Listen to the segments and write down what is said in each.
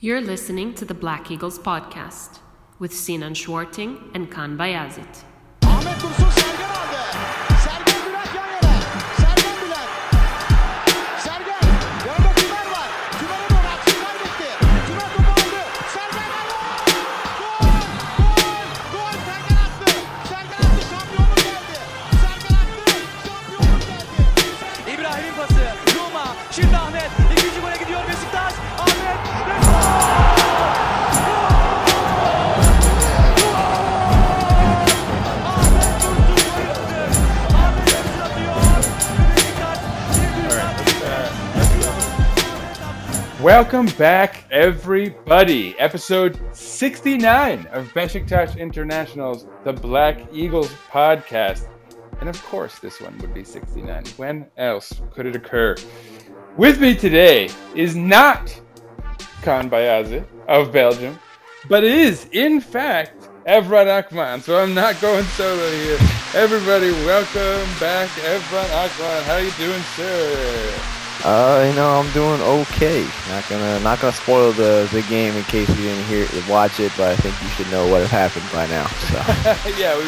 You're listening to the Black Eagles podcast with Sinan Schwarting and Kaan Bayazit. Welcome back, everybody. Episode 69 of Besiktas International's The Black Eagles podcast. And of course, this one would be 69. When else could it occur? With me today is not Kaan Bayazi of Belgium, but is, in fact, Evran Akman. So I'm not going solo here. Everybody, welcome back, Evran Akman. How you doing, sir? Uh, you know, I'm doing okay. Not gonna, not gonna spoil the, the game in case you didn't hear watch it, but I think you should know what happened by now. So, yeah, we,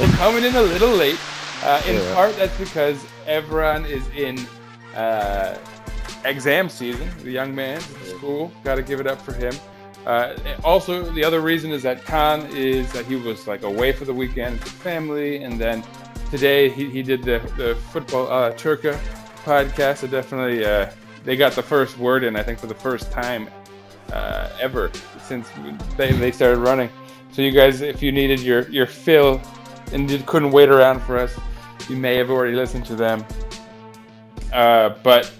we're coming in a little late. Uh, in Yeah. part, that's because Evran is in uh, exam season. The young man at school. Got to give it up for him. Uh, also, the other reason is that Kaan is that he was like away for the weekend with family, and then today he, he did the the football uh, Turka podcast. So definitely, uh, they got the first word in. I think for the first time uh, ever since they, they started running. So you guys, if you needed your your fill and you couldn't wait around for us, you may have already listened to them. Uh, but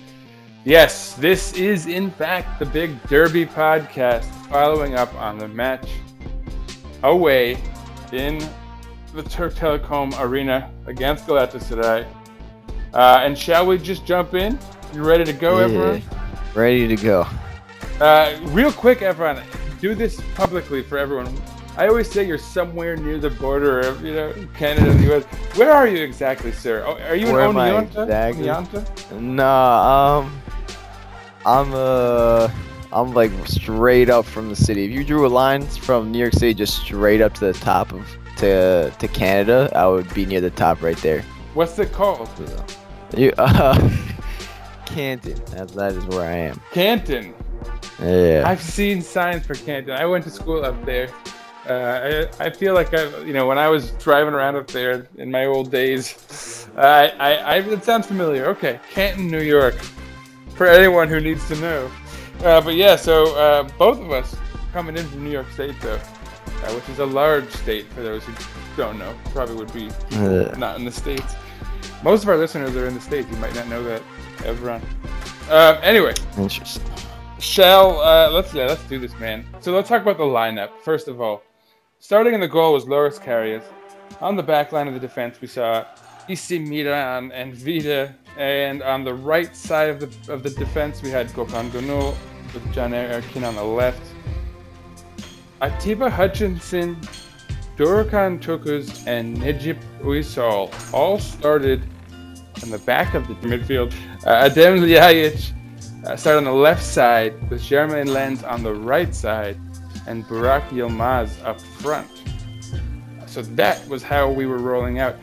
yes, this is in fact the big Derby podcast, following up on the match away in the Türk Telekom Arena against Galatasaray. Uh, and shall we just jump in? You ready to go, everyone? ready to go. Uh, real quick, everyone, do this publicly for everyone. I always say you're somewhere near the border of, you know, Canada and the U.S. Where are you exactly, sir? Oh, are you Where in Oneonta? exactly? Oneonta? Nah, um, I'm uh, I'm like straight up from the city. If you drew a line from New York City just straight up to the top of to to Canada, I would be near the top right there. What's it called? You uh, Canton. That that is where I am. Canton. Yeah. I've seen signs for Canton. I went to school up there. Uh, I, I feel like I, you know, when I was driving around up there in my old days, I, I, I it sounds familiar. Okay, Canton, New York, for anyone who needs to know. Uh, but yeah, so uh, both of us coming in from New York State, though, uh, which is a large state for those who don't know. Probably would be not in the states. Most of our listeners are in the states. You might not know that, everyone. Uh, anyway, interesting. Shall uh, let's yeah, let's do this, man. So let's talk about the lineup first of all. Starting in the goal was Loris Karius. On the back line of the defense, we saw Isi Miran and Vida, and on the right side of the of the defense, we had Gökhan Gönül with Caner Erkin on the left. Atiba Hutchinson, Dorukhan Toköz, and Necip Uysal all started in the back of the midfield. Uh, Adem Ljajic uh, started on the left side with Jeremain Lens on the right side and Burak Yilmaz up front. So that was how we were rolling out.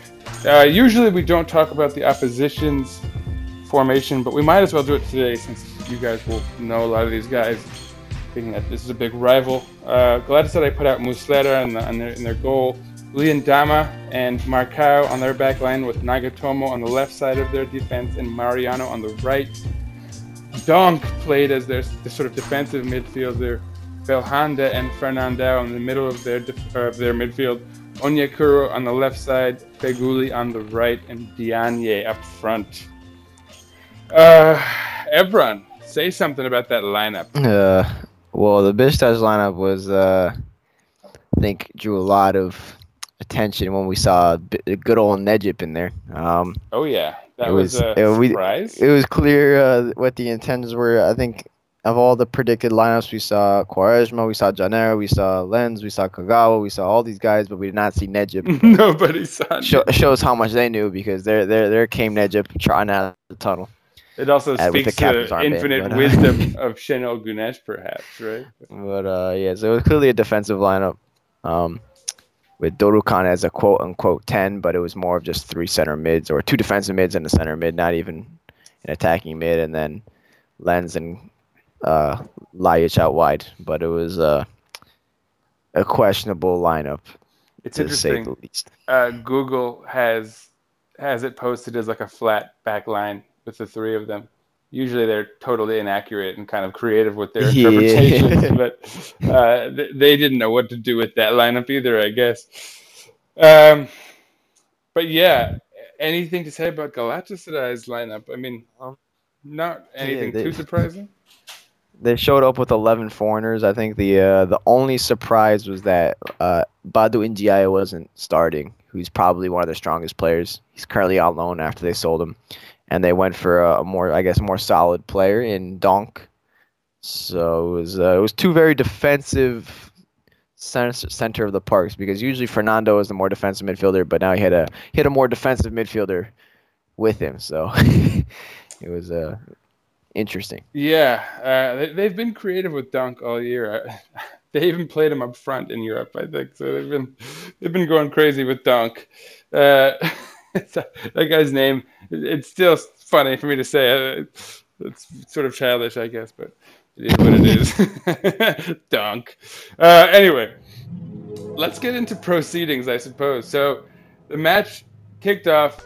Uh, usually we don't talk about the opposition's formation, but we might as well do it today since you guys will know a lot of these guys, being that this is a big rival. Uh, I put out Muslera in, the, in, their, in their goal, Luyindama and Marcao on their back line with Nagatomo on the left side of their defense and Mariano on the right. Donk played as their, the sort of defensive midfielder. Belhanda and Fernando in the middle of their def- of their midfield. Onyekuru on the left side, Feghouli on the right, and Diagne up front. Uh, Evran, say something about that lineup. Uh, well, the Besiktas lineup was, uh, I think, drew a lot of attention when we saw good old Necip in there. Um, Oh yeah, that It was, was- a it- we- it was clear uh, what the intentions were. I think of all the predicted lineups, we saw Quaresma, we saw Janero, we saw Lens, we saw Kagawa, we saw all these guys, but we did not see Necip. Nobody saw. Show, shows how much they knew because there, there, there came Necip trotting out of the tunnel. It also Uh, speaks to armband, infinite but, uh, wisdom of Şenol Güneş, perhaps, right? But uh, yeah, so it was clearly a defensive lineup. Um, with Dorukhan as a quote unquote ten, but it was more of just three center mids or two defensive mids and a center mid, not even an attacking mid, and then Lens and uh, Ljajic out wide. But it was uh, a questionable lineup It's to say the least. uh, Google has has it posted as like a flat back line with the three of them. Usually they're totally inaccurate and kind of creative with their Yeah. interpretations, but uh, th- they didn't know what to do with that lineup either, I guess. Um, but yeah, anything to say about Galatasaray's lineup? I mean, Um, not anything they- too surprising. They showed up with 11 foreigners. I think the uh, the only surprise was that uh, Badou Ndiaye wasn't starting, who's probably one of their strongest players. He's currently out loan after they sold him, and they went for a more, I guess, more solid player in Donk. So it was uh, it was two very defensive center, center of the parks because usually Fernando is the more defensive midfielder, but now he had a he had a more defensive midfielder with him. So it was uh, interesting. Yeah, uh, they, they've been creative with Dunk all year. They even played him up front in Europe, I think. So they've been they've been going crazy with Dunk. Uh, that guy's name. It's still funny for me to say. It's sort of childish, I guess, but it is what it is. Dunk. Uh, anyway, let's get into proceedings, I suppose. So the match kicked off.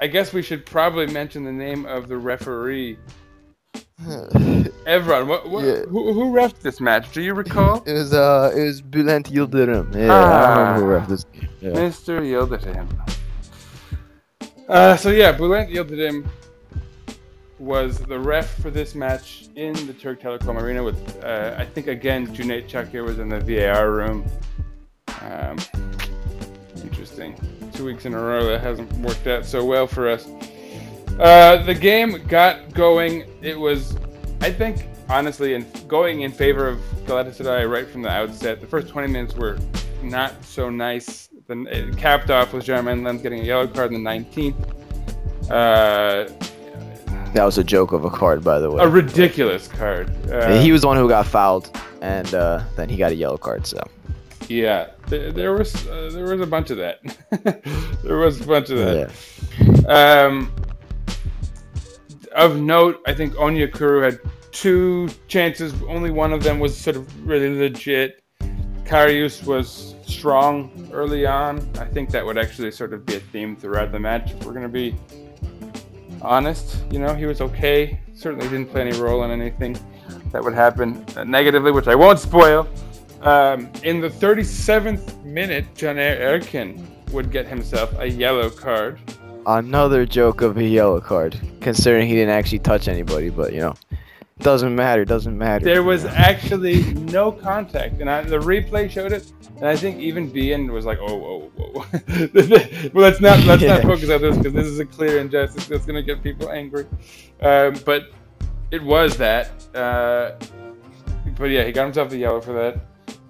I guess we should probably mention the name of the referee. Evran, what, what, Yeah. who, who refed this match? Do you recall? It was uh, it was Bülent Yıldırım. Yeah, I Ah. remember who ref this. Yeah. Mr. Yildirim. Uh, so yeah, Bülent Yildirim was the ref for this match in the Türk Telekom Arena with, uh, I think again, Cüneyt Çakır was in the VAR room. Um, interesting. Two weeks in a row that hasn't worked out so well for us. Uh, the game got going. It was, I think, honestly, in, going in favor of Galatasaray right from the outset. The first 20 minutes were not so nice. Then it capped off with Jeremy Lens getting a yellow card in the 19th. Uh, That was a joke of a card, by the way. a ridiculous card. Uh, he was the one who got fouled, and uh, then he got a yellow card. So Yeah, there, there was uh, there was a bunch of that. there was a bunch of that. yeah, Um, of note, I think Onyekuru had two chances. Only one of them was sort of really legit. Karius was strong early on. I think that would actually sort of be a theme throughout the match. If we're going to be honest, you know, he was okay. Certainly didn't play any role in anything that would happen negatively, which I won't spoil. Um, in the 37th minute, Caner Erkin would get himself a yellow card. another joke of a yellow card, considering he didn't actually touch anybody. But you know, doesn't matter. Doesn't matter. There was actually no contact, and I, the replay showed it. And I think even Bien was like, "Oh, whoa, whoa, whoa." well, let's not let's not focus on this because this is a clear injustice that's going to get people angry. Um, but it was that. Uh, but yeah, he got himself a yellow for that.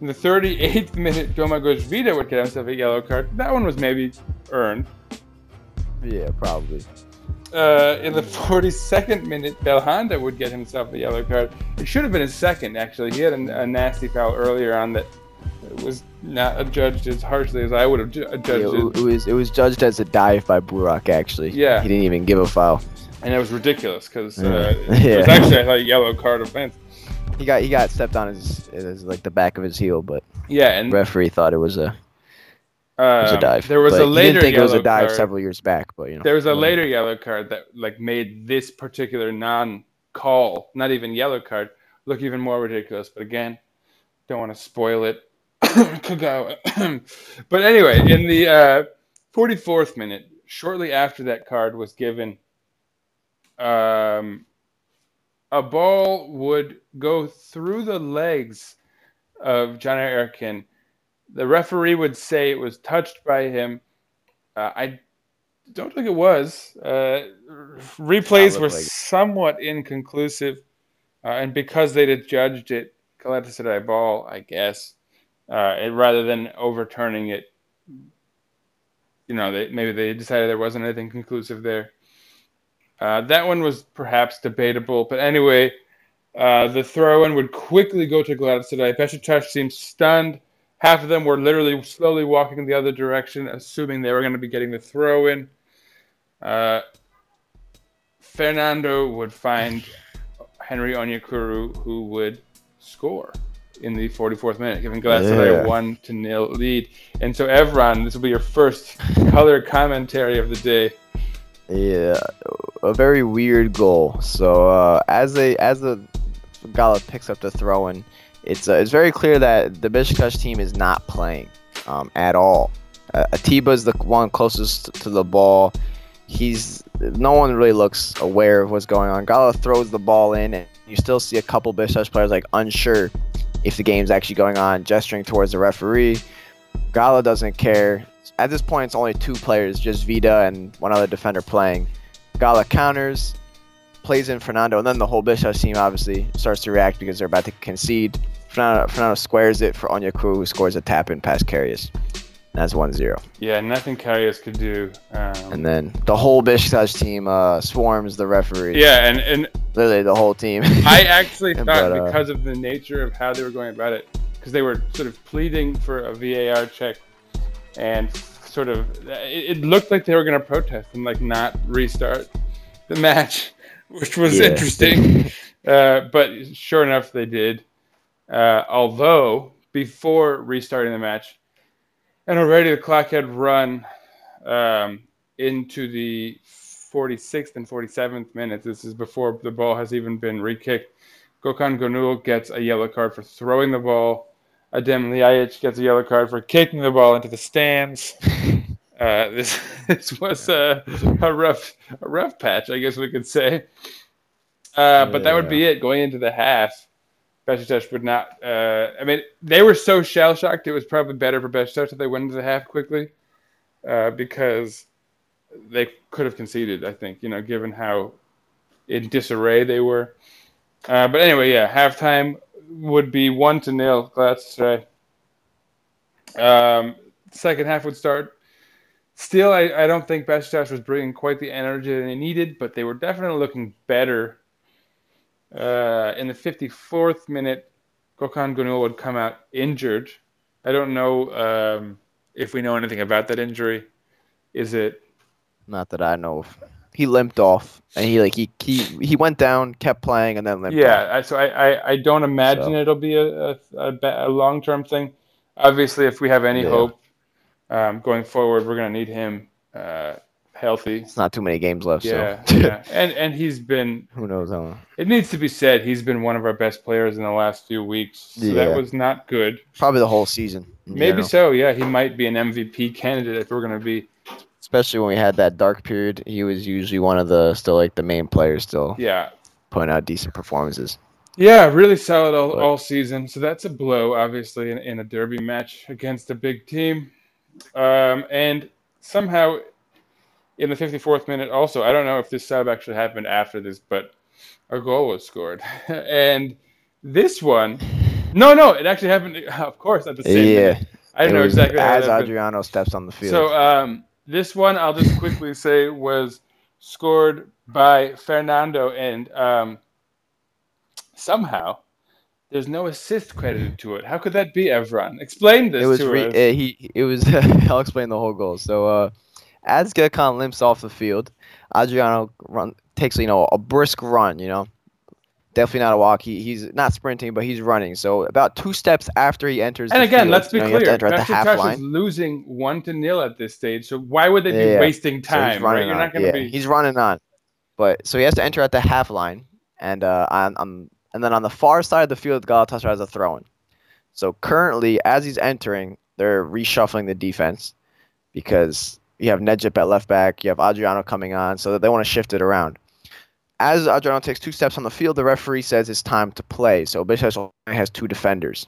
In the 38th minute, Domagoj Vida would get himself a yellow card. That one was maybe earned. Yeah, probably. Uh, in the 42nd minute, Belhanda would get himself a yellow card. It should have been his second, actually. He had a, a nasty foul earlier on that was not judged as harshly as I would have ju- judged it, it. it was it was judged as a dive by Burak. Actually. Yeah. He didn't even give a foul. And it was ridiculous because uh, Yeah. it was actually I thought, a yellow card offense. He got he got stepped on his, his like the back of his heel, but Yeah, and referee thought it was a it was a um, dive. There was But a later didn't think it was a dive card. several years back, but you know. There was a later yellow card that like made this particular non-call, not even yellow card, look even more ridiculous. But again, don't want to spoil it. Kagawa. but anyway, in the uh, 44th minute, shortly after that card was given, um, a ball would go through the legs of Caner Erkin. The referee would say it was touched by him. Uh, I don't think it was. Uh, replays were like somewhat inconclusive, uh, and because they had judged it Galatasaray ball, I guess, uh, it, rather than overturning it, you know, they, maybe they decided there wasn't anything conclusive there. Uh, that one was perhaps debatable, but anyway, uh, the throw-in would quickly go to Galatasaray. Besiktas seemed stunned. Half of them were literally slowly walking in the other direction, assuming they were going to be getting the throw-in. Uh, Fernando would find Henry Onyekuru, who would score in the 44th minute, giving Galatasaray Yeah. a one to nil lead. And so, Evran, this will be your first color commentary of the day. Yeah, a very weird goal. So uh, as they as the Gala picks up the throw in, it's uh, it's very clear that the Besiktas team is not playing um, at all. Uh, Atiba's the one closest to the ball. He's no one really looks aware of what's going on. Gala throws the ball in, and you still see a couple Besiktas players like unsure if the game's actually going on, gesturing towards the referee. Gala doesn't care. At this point, it's only two players, just Vida and one other defender playing. Gala counters, plays in Fernando, and then the whole Besiktas team obviously starts to react because they're about to concede. Fernando, Fernando squares it for Onyekuru, who scores a tap in past Karius. That's 1-0. Yeah, nothing Karius could do. Um, And then the whole Besiktas team uh, swarms the referee. yeah, and, and Literally the whole team. I actually thought But, uh, because of the nature of how they were going about it, because they were sort of pleading for a VAR check, and sort of it, it looked like they were going to protest and like not restart the match, which was Yeah. interesting. uh, but sure enough, they did. Uh, although before restarting the match, and already the clock had run um, into the 46th and 47th minutes. This is before the ball has even been re-kicked. Gökhan Gönül gets a yellow card for throwing the ball. Adem Ljajic gets a yellow card for kicking the ball into the stands. Uh, this this was a, a rough a rough patch, I guess we could say. Uh, but that would be it going into the half. Besiktas would not. Uh, I mean, they were so shell shocked. It was probably better for Besiktas if they went into the half quickly, uh, because they could have conceded. I think you know, given how in disarray they were. Uh, but anyway, yeah, halftime would be one to nil. Galatasaray. Um, second half would start. Still, I, I don't think Besiktas was bringing quite the energy that they needed, but they were definitely looking better. Uh, in the 54th minute, Gökhan Gönül would come out injured. I don't know um, if we know anything about that injury. Is it Not that I know of. He limped off, and he like he he, he went down, kept playing, and then limped. Yeah, I, so I, I, I don't imagine So- it'll be a, a, a, a long term thing. Obviously, if we have any Yeah. hope um, going forward, we're going to need him uh, healthy. It's not too many games left, Yeah, so yeah, and and he's been. who knows how. It needs to be said he's been one of our best players in the last few weeks. So Yeah. that was not good. Probably the whole season. Maybe general. so. Yeah, he might be an MVP candidate if we're going to be. Especially when we had that dark period, he was usually one of the still like the main players, still Yeah, putting out decent performances. Yeah, really solid all, all season. So that's a blow, obviously, in, in a derby match against a big team. Um, and somehow, in the 54th minute, also, I don't know if this sub actually happened after this, but a goal was scored. and this one, no, no, it actually happened, of course, at the same Yeah, minute. I don't It know exactly as. Adriano steps on the field. So um, this one, I'll just quickly say, was scored by Fernando, and um, somehow there's no assist credited to it. How could that be, Evran? Explain this it was to re- us. uh, he it was I'll explain the whole goal. So uh as Gökhan limps off the field, Adriano run takes you know a brisk run, you know. Definitely not a walk. He, he's not sprinting, but he's running. So about two steps after he enters and the again, field, let's be you know, you have to clear. enter at the half Besiktas is losing one to nil at this stage, so why would they be Yeah, wasting So he's time? right? running You're on. not going to yeah, be. he's running on. But so he has to enter at the half line, and uh, on, on and then on the far side of the field, Galatasaray has a throw-in. So currently, as he's entering, they're reshuffling the defense because you have Necip at left back, you have Adriano coming on, so that they want to shift it around. As Adriano takes two steps on the field, the referee says it's time to play. So Besiktas has two defenders.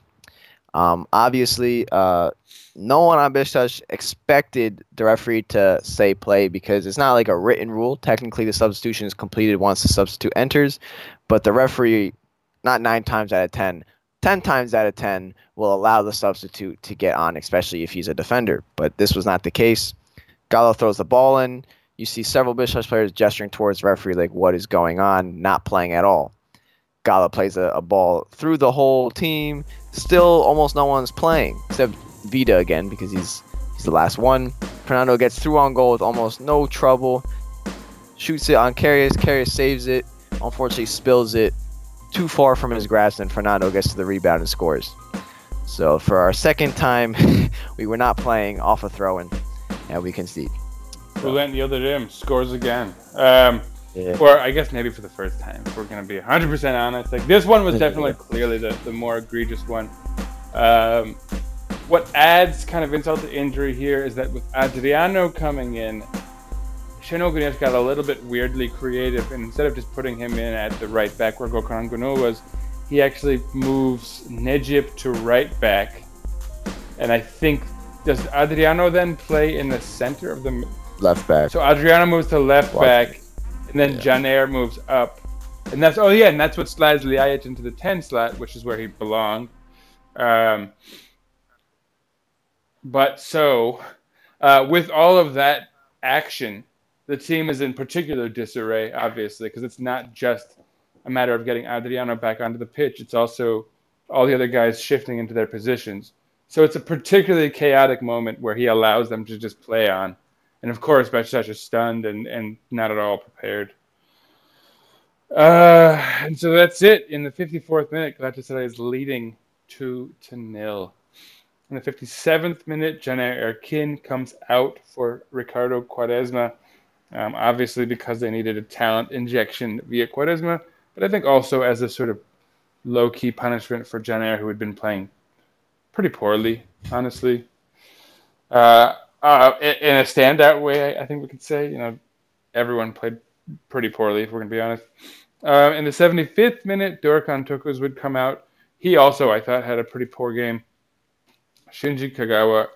Um, obviously, uh, no one on Besiktas expected the referee to say play because it's not like a written rule. Technically, the substitution is completed once the substitute enters, but the referee, not nine times out of ten, ten times out of ten, will allow the substitute to get on, especially if he's a defender. But this was not the case. Gallo throws the ball in. you see several Besiktas players gesturing towards referee, like, what is going on? Not playing at all. Gala plays a, a ball through the whole team. Still, almost no one's playing except Vida again because he's he's the last one. Fernando gets through on goal with almost no trouble. Shoots it on Karius. Karius saves it. Unfortunately, spills it too far from his grasp, and Fernando gets to the rebound and scores. So for our second time, we were not playing off a throw in, and we concede. Who went the other Yildirim scores again. Um, Yeah. Or I guess maybe for the first time, if we're gonna be 100% honest. Like this one was definitely clearly the, the more egregious one. Um, what adds kind of insult to injury here is that with Adriano coming in, Güneş got a little bit weirdly creative, and instead of just putting him in at the right back where Gökhan Gönül was, he actually moves Necip to right back, and I think does Adriano then play in the center of the Left back. so Adriano moves to left Watch. back, and then Caner moves up, and that's oh yeah, and that's what slides Ljajic into the ten slot, which is where he belonged. Um, but so, uh, with all of that action, the team is in particular disarray, obviously, because it's not just a matter of getting Adriano back onto the pitch; it's also all the other guys shifting into their positions. So it's a particularly chaotic moment where he allows them to just play on. And of course, Besiktas is stunned and, and not at all prepared. Uh, and so that's it. In the 54th minute, Galatasaray is leading 2 to nil. In the 57th minute, Caner Erkin comes out for Ricardo Quaresma, um, obviously because they needed a talent injection via Quaresma, but I think also as a sort of low key punishment for Caner, who had been playing pretty poorly, honestly. Uh, uh, in a standout way, I think we could say. You know, everyone played pretty poorly, if we're going to be honest. Uh, in the 75th minute, Dorukhan Toköz would come out. He also, I thought, had a pretty poor game. Shinji Kagawa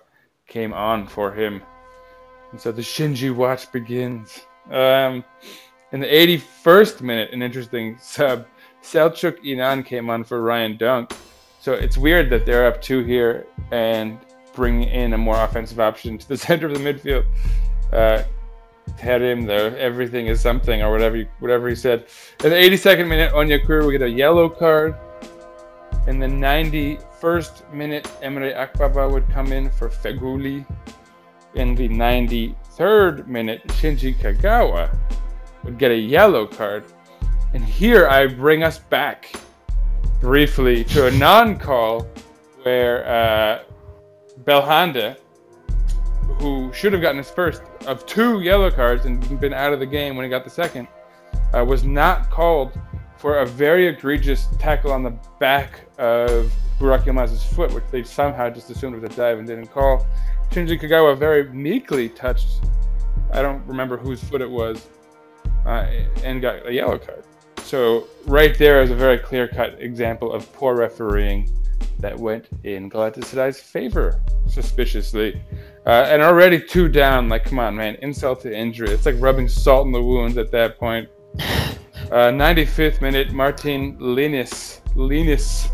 came on for him. And so the Shinji watch begins. Um, in the 81st minute, an interesting sub, Selçuk Inan came on for Ryan Dunk. So it's weird that they're up two here and bring in a more offensive option to the center of the midfield. Uh, had him there. Everything is something, or whatever. You, whatever he said. In the 82nd minute, Onyekuru we get a yellow card. In the 91st minute, Emre Akbaba would come in for Feghouli. In the 93rd minute, Shinji Kagawa would get a yellow card. And here I bring us back briefly to a non-call where uh, Belhanda, who should have gotten his first of two yellow cards and been out of the game when he got the second, uh, was not called for a very egregious tackle on the back of Burak Yılmaz's foot, which they somehow just assumed was a dive and didn't call. Shinji Kagawa very meekly touched, I don't remember whose foot it was, uh, and got a yellow card. So right there is a very clear-cut example of poor refereeing that went in Galatasaray's favor, suspiciously. Uh, and already two down. Like, come on, man, insult to injury. It's like rubbing salt in the wounds at that point. Uh, 95th minute, Martin Linus, Linis,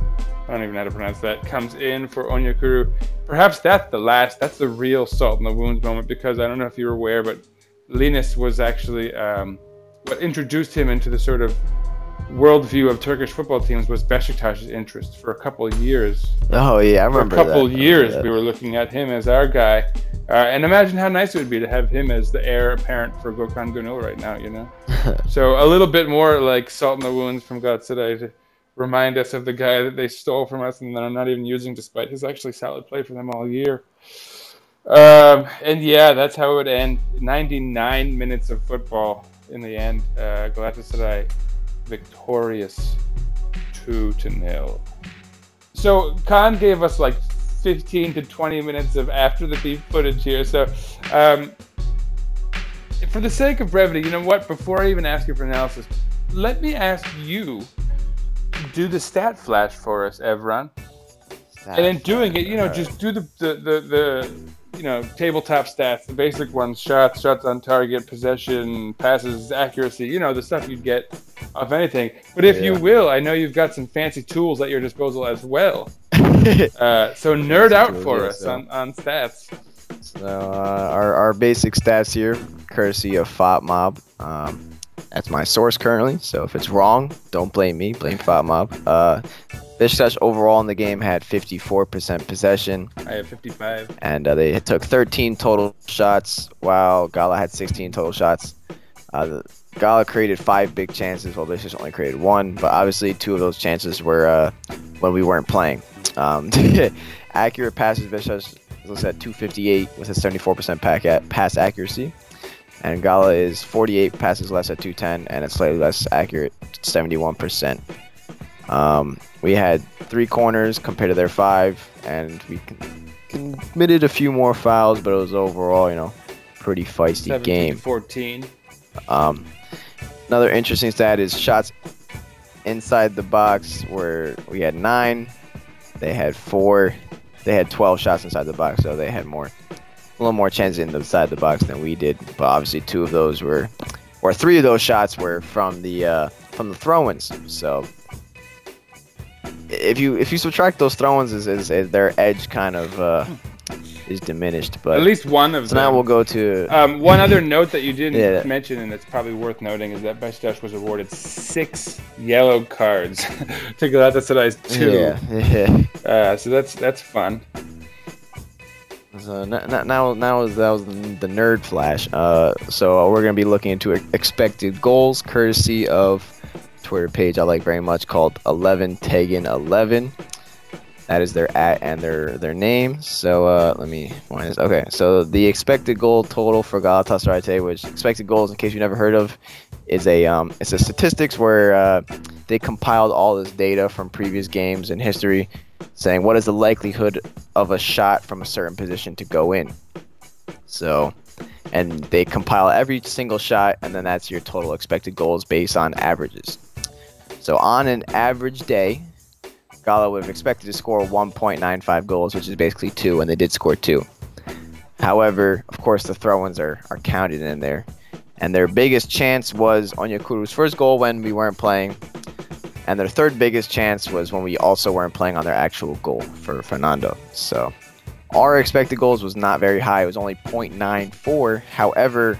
I don't even know how to pronounce that, comes in for Onyekuru. Perhaps that's the last, that's the real salt in the wounds moment because I don't know if you were aware, but Linus was actually um, what introduced him into the sort of worldview of Turkish football teams was Besiktas's interest for a couple of years. Oh yeah, I remember. For a couple that. years, we were looking at him as our guy. Uh, and imagine how nice it would be to have him as the heir apparent for Gökhan Gönül right now, you know? so a little bit more like salt in the wounds from Galatasaray remind us of the guy that they stole from us and that I'm not even using despite his actually solid play for them all year. Um, and yeah, that's how it would end. 99 minutes of football in the end. Uh, Galatasaray victorious 2 to nil. So Kaan gave us like 15 to 20 minutes of after the beat footage here. So, um, for the sake of brevity, you know what? Before I even ask you for analysis, let me ask you do the stat flash for us, Evran. And in doing it, you know, just do the, the, the, the you know, tabletop stats, the basic ones shots, shots on target, possession, passes, accuracy, you know, the stuff you'd get off anything. But if you will, I know you've got some fancy tools at your disposal as well. Uh, so nerd out for us on, on stats. So uh, our our basic stats here, courtesy of FOTMob. Um, that's my source currently. So if it's wrong, don't blame me. Blame FOTMob. Uh, Besiktas overall in the game had 54% possession, I have 55. and uh, they took 13 total shots, while Gala had 16 total shots. Uh, the, Gala created five big chances, while Besiktas only created one. But obviously, two of those chances were uh, when we weren't playing. Um, accurate passes, Besiktas was at 258 with a 74% pack at pass accuracy, and Gala is 48 passes less at 210, and it's slightly less accurate, 71%. Um, we had three corners compared to their five, and we committed a few more fouls, but it was overall, you know, pretty feisty game. to 14. Um, another interesting stat is shots inside the box where we had nine. They had four. They had 12 shots inside the box, so they had more, a little more chances inside the box than we did. But obviously, two of those were, or three of those shots were from the uh, from the throw-ins. So if you if you subtract those throw-ins, is, is, is their edge kind of uh, is diminished. But At least one of so them. now we'll go to Um, one other note that you didn't Yeah. mention, and it's probably worth noting, is that Besiktas was awarded six yellow cards to Galatasaray's two. yeah yeah. Uh, so that's that's fun. So n- n- now, now is that was the, nerd flash. Uh, so we're gonna be looking into expected goals, courtesy of Twitter page I like very much called 11tegen11. That is their at and their their name. So uh, let me find this. Okay, so the expected goal total for Galatasaray today, which expected goals, in case you never heard of, is a um, it's a statistics where uh, they compiled all this data from previous games and history, saying what is the likelihood of a shot from a certain position to go in. So, and they compile every single shot, and then that's your total expected goals based on averages. So on an average day, Gala would have expected to score 1.95 goals, which is basically two, and they did score two. However, of course, the throw-ins are, are counted in there. And their biggest chance was Onyekuru's first goal when we weren't playing. And their third biggest chance was when we also weren't playing on their actual goal for Fernando. So our expected goals was not very high. It was only 0.94. However,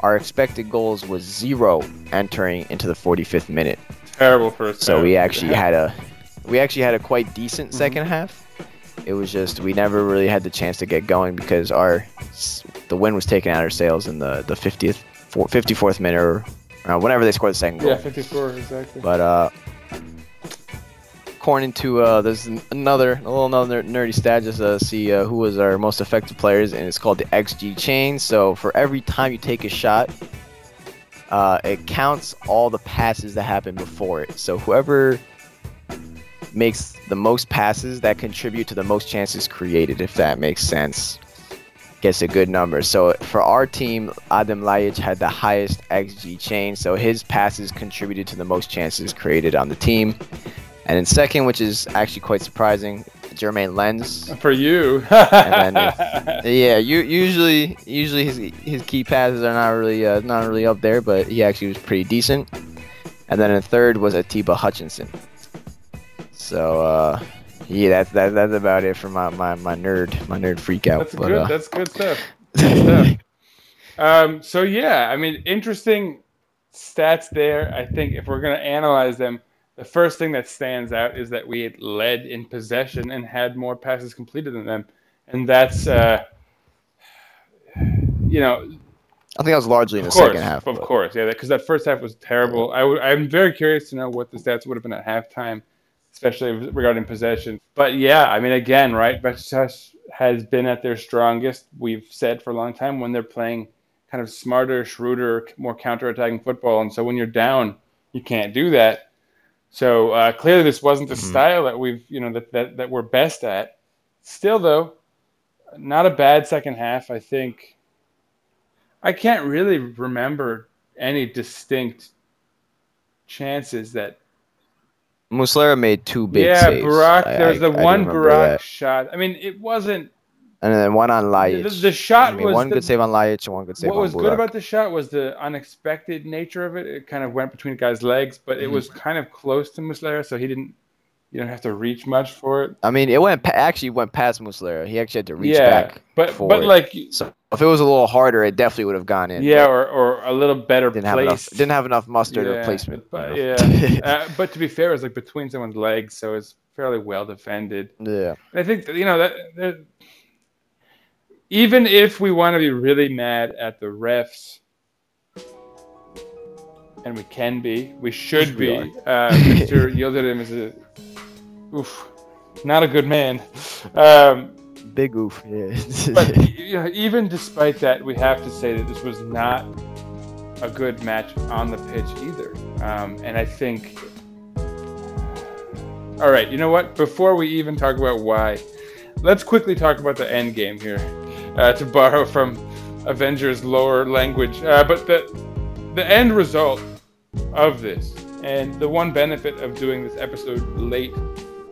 our expected goals was zero entering into the 45th minute. Terrible first. So half. we actually had a we actually had a quite decent second half. It was just we never really had the chance to get going because our the wind was taken out of our sails in the the 50th 54th minute or uh, whenever they scored the second goal. yeah, 54 exactly. But uh, according to uh, there's another a little another nerdy stat just uh, see uh, who was our most effective players, and it's called the XG chain. So for every time you take a shot, uh, it counts all the passes that happen before it. So whoever makes the most passes that contribute to the most chances created, if that makes sense. Gets a good number. So for our team, Adem Ljajic had the highest XG chain, so his passes contributed to the most chances created on the team. And in second, which is actually quite surprising, Jeremain Lens. For you. And then Yeah, you, usually usually his his key passes are not really uh, not really up there, but he actually was pretty decent. And then in third was Atiba Hutchinson. So uh, yeah, that's that, that's about it for my, my, my nerd my nerd freak out. That's but, good. uh, That's good stuff. Good stuff. Um, so yeah, I mean, interesting stats there. I think if we're gonna analyze them, the first thing that stands out is that we had led in possession and had more passes completed than them, and that's uh, you know I think that was largely in the course, second half. Of but- course, yeah, because that first half was terrible. I w- I'm very curious to know what the stats would have been at halftime, especially regarding possession. But yeah, I mean, again, right? Besiktas has been at their strongest. We've said for a long time when they're playing kind of smarter, shrewder, more counter-attacking football, and so when you're down, you can't do that. So uh, clearly, this wasn't the style that we've, you know, that, that that we're best at. Still, though, not a bad second half. I think. I can't really remember any distinct chances that. Muslera made two big yeah, saves. Burak. I- There was I- the I one Burak that. shot. I mean, it wasn't. and then one on Ljajic. The- the shot I mean, was one the- good save on Ljajic and one good save what was good about the shot was the unexpected nature of it. It kind of went between the guy's legs, but it Mm-hmm. was kind of close to Muslera, so he didn't You don't have to reach much for it. I mean, it went pa- actually went past Muslera. He actually had to reach yeah, back. but for but it. like so if it was a little harder, it definitely would have gone in. yeah, or, or a little better didn't have place. enough. Didn't have enough mustard or Yeah, placement. But you know? yeah, uh, but to be fair, it's like between someone's legs, so it's fairly well defended. yeah. And I think that, you know that, that even if we want to be really mad at the refs, and we can be, we should We be. Uh, Mr. Yildirim is a oof, not a good man. Um, Big oof. Yeah. but you know, even despite that, we have to say that this was not a good match on the pitch either. Um, and I think, all right, you know what? Before we even talk about why, let's quickly talk about the end game here, uh, to borrow from Avengers lower language. Uh, but the the end result of this, and the one benefit of doing this episode late,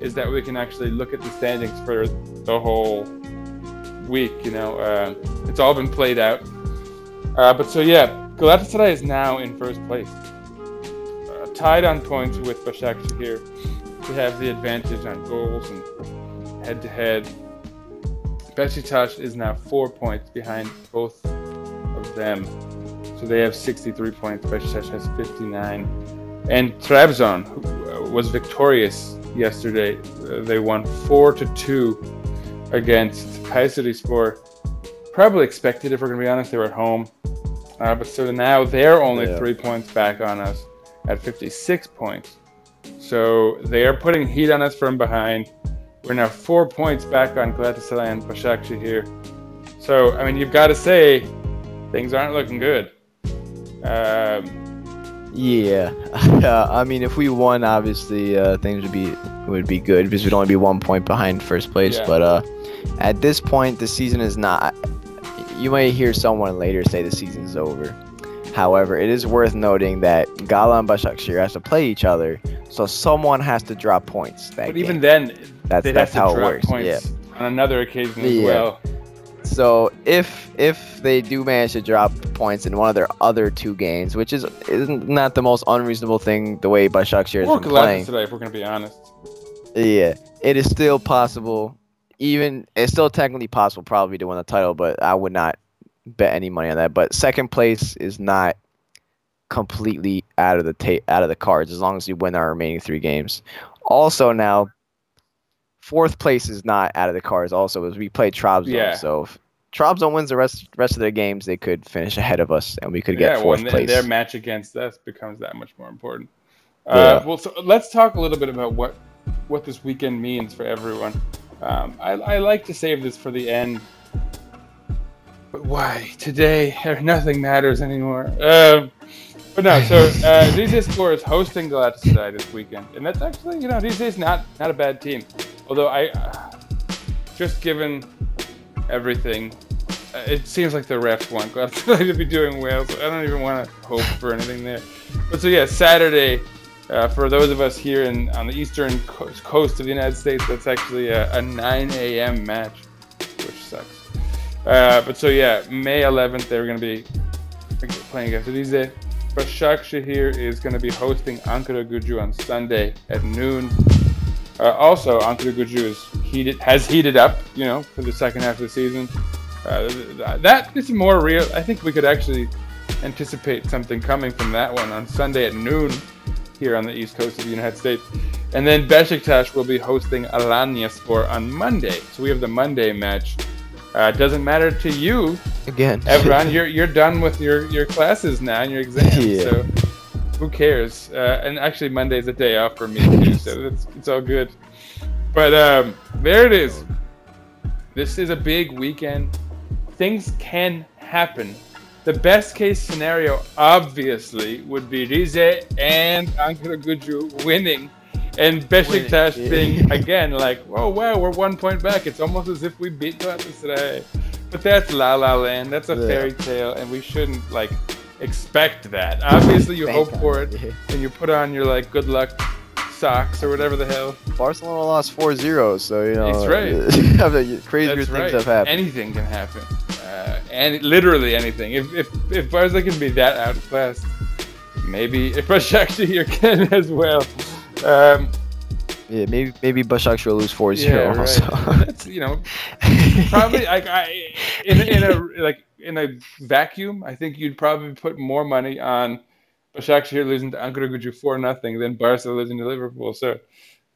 is that we can actually look at the standings for the whole week. You know, uh, it's all been played out. Uh, but so yeah, Galatasaray is now in first place, uh, tied on points with Başakşehir. They have the advantage on goals and head-to-head. Besiktas is now four points behind both of them, so they have 63 points. Besiktas has 59, and Trabzon uh, was victorious yesterday. Uh, they won four to two against Kayserispor. Probably expected, if we're going to be honest. They were at home. Uh, but so now they're only Yeah. three points back on us at 56 points. So they are putting heat on us from behind. We're now four points back on Galatasaray and Başakşehir. Here. So, I mean, you've got to say things aren't looking good. Um, Yeah, uh, I mean, if we won, obviously uh, things would be would be good because we'd only be one point behind first place. Yeah. But uh, at this point, the season is not. You may hear someone later say the season's over. However, it is worth noting that Gala and Başakşehir has to play each other, so someone has to drop points. But game. even then, That's- that's have to how it works, points yeah. on another occasion as Yeah. well. So if if they do manage to drop points in one of their other two games, which is isn't not the most unreasonable thing the way has been playing. Galatasaray, if we're going to be honest. Yeah, it is still possible. Even it's still technically possible, probably to win the title, but I would not bet any money on that. But second place is not completely out of the ta- out of the cards as long as you win our remaining three games. Also, now fourth place is not out of the cards. Also, as we play Trabzon, Yeah. so if Trabzon wins the rest rest of their games, they could finish ahead of us, and we could get yeah, fourth well, place. their match against us becomes that much more important. Yeah. Uh, well, so let's talk a little bit about what what this weekend means for everyone. Um, I, I like to save this for the end, but why today? Nothing matters anymore. Um, but no, so uh, Rizespor is hosting Galatasaray this weekend, and that's actually you know Rize's not not a bad team. Although I uh, just given everything, uh, it seems like the refs want Galatasaray to be doing well. So I don't even want to hope for anything there. But so yeah, Saturday. Uh, for those of us here in on the eastern co- coast of the United States, that's actually a, a 9 a.m. match, which sucks. Uh, but so yeah, May 11th they're going to be playing against Rize. Başakşehir is going to be hosting Ankara Gucu on Sunday at noon. Uh, also, Ankara Gucu is heated, has heated up, you know, for the second half of the season. Uh, that is more real. I think we could actually anticipate something coming from that one on Sunday at noon here on the east coast of the United States. And then Besiktas will be hosting Alanyaspor on Monday. So we have the Monday match. Uh, it doesn't matter to you, Again, Evran. you're you're done with your, your classes now and your exams. Yeah. So who cares? Uh, and actually, Monday's a day off for me too, so it's, it's all good. But um, there it is. This is a big weekend. Things can happen. The best case scenario, obviously, would be Rize and Ankara Gucu winning, and Besiktas being again like, "Oh wow, we're one point back." It's almost as if we beat Galatasaray. Today. But that's La La Land. That's a Yeah. fairy tale, and we shouldn't like expect that. Obviously, you hope for it, yeah. and you put on your like good luck socks or whatever the hell. Barcelona lost 4-0, so you know. That's right. right. Crazier That's things right. have happened. Anything can happen, uh, and literally anything. If if if Barca can be that outclassed, maybe if Başakşehir can as well. Um, Yeah, maybe maybe Başakşehir will lose 4-0 Yeah, right. also. That's you know probably like I in in a like in a vacuum. I think you'd probably put more money on Başakşehir losing to Ankara Gücü four nothing than Barca losing to Liverpool. So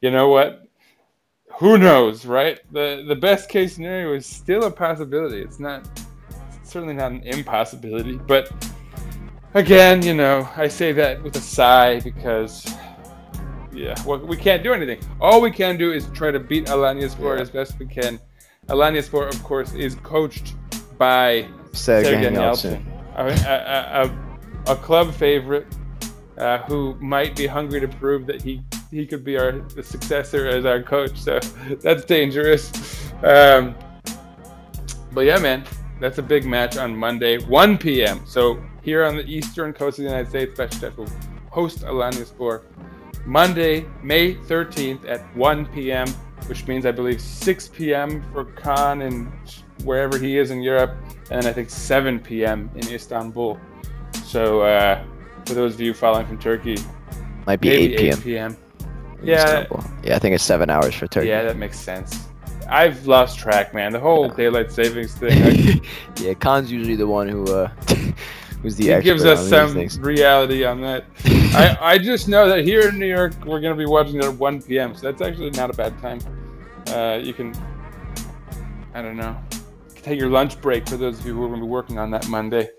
you know what? Who knows, right? The the best case scenario is still a possibility. It's not certainly not an impossibility, but again, you know, I say that with a sigh because yeah, well, we can't do anything. All we can do is try to beat Alanyaspor Yeah. as best we can. Alanyaspor, of course, is coached by Sergen. Yalçın, a, a, a, a club favorite uh, who might be hungry to prove that he he could be our the successor as our coach. So that's dangerous. Um, but yeah, man, that's a big match on Monday, 1 p.m. So here on the eastern coast of the United States, Besiktas will host Alanyaspor Monday, May 13th at 1 p.m., which means I believe 6 p.m. for Kaan and wherever he is in Europe, and then I think 7 p.m. in Istanbul. So uh, for those of you following from Turkey, Might be 8 p.m. p.m. Yeah, Istanbul. Yeah, I think it's seven hours for Turkey. yeah, that makes sense. I've lost track, man. The whole daylight savings thing. I, yeah, Kaan's usually the one who uh, who's the he gives us some reality on that. I, I just know that here in New York, we're going to be watching it at 1 p.m., so that's actually not a bad time. Uh, you can, I don't know, take your lunch break for those of you who are going to be working on that Monday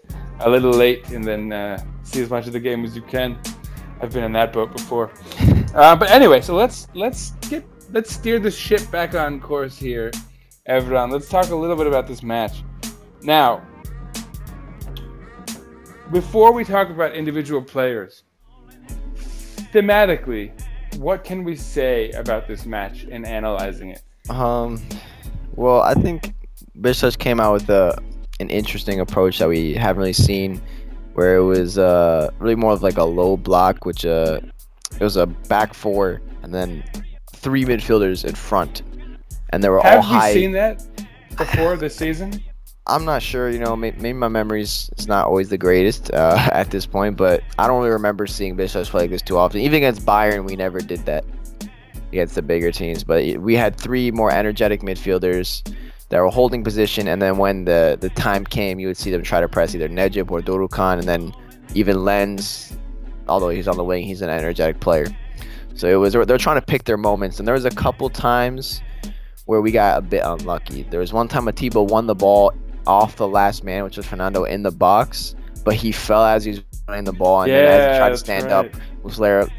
a little late and then uh, see as much of the game as you can. I've been in that boat before. Uh, but anyway, so let's let's get let's steer the ship back on course here, Evran. Let's talk a little bit about this match. Now, before we talk about individual players, thematically, what can we say about this match in analyzing it? Um, well, I think Besiktas came out with a an interesting approach that we haven't really seen, where it was uh really more of like a low block, which uh it was a back four and then three midfielders in front, and they were all high. Have you seen that before this season? I'm not sure, you know, maybe my memories is not always the greatest uh, at this point, but I don't really remember seeing Besiktas play like this too often. Even against Bayern, we never did that against the bigger teams. But we had three more energetic midfielders that were holding position, and then when the, the time came, you would see them try to press either Necip or Dorukhan, and then even Lens, although he's on the wing, he's an energetic player. So it was they're trying to pick their moments, and there was a couple times where we got a bit unlucky. There was one time Atiba won the ball off the last man, which was Fernando in the box, but he fell as he was running the ball, and then as he tried to stand right. up, Muslera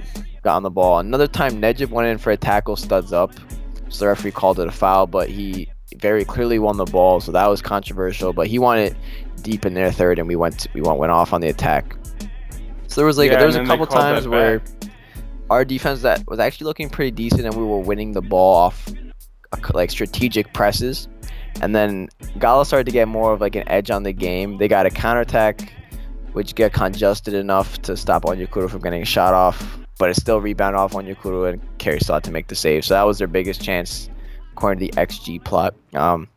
got on the ball. Another time, Necip went in for a tackle, studs up, so the referee called it a foul, but he very clearly won the ball, so that was controversial. But he won it deep in their third, and we went we went went off on the attack. So there was like Yeah, there was a couple times where our defense that was actually looking pretty decent, and we were winning the ball off like strategic presses. And then Gala started to get more of like an edge on the game. They got a counterattack, which get congested enough to stop Onyekuru from getting shot off, but it still rebounded off Onyekuru and Karius had to make the save. So that was their biggest chance, according to the XG plot. Um,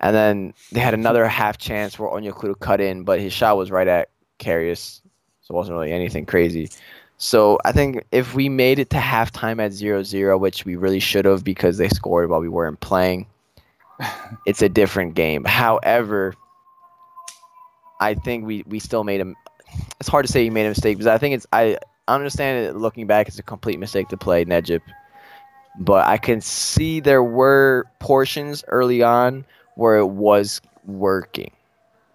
and then they had another half chance where Onyekuru cut in, but his shot was right at Karius, so it wasn't really anything crazy. So I think if we made it to halftime at 0-0, which we really should have because they scored while we weren't playing, it's a different game. However, I think we, we still made a. It's hard to say you made a mistake because I think it's I understand it looking back it's a complete mistake to play Necip, but I can see there were portions early on where it was working.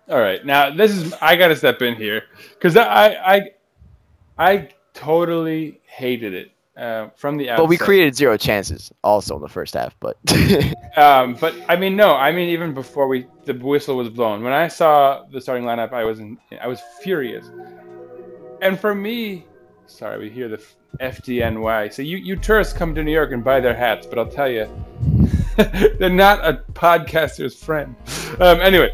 All right, now this is I got to step in here because I I I totally hated it uh, from the outset. But we created zero chances also in the first half. But Um, but I mean, no, I mean even before we the whistle was blown, when I saw the starting lineup, I was in, I was furious. And for me, sorry, we hear the FDNY. So you you tourists come to New York and buy their hats, but I'll tell you, they're not a podcaster's friend. Um, anyway.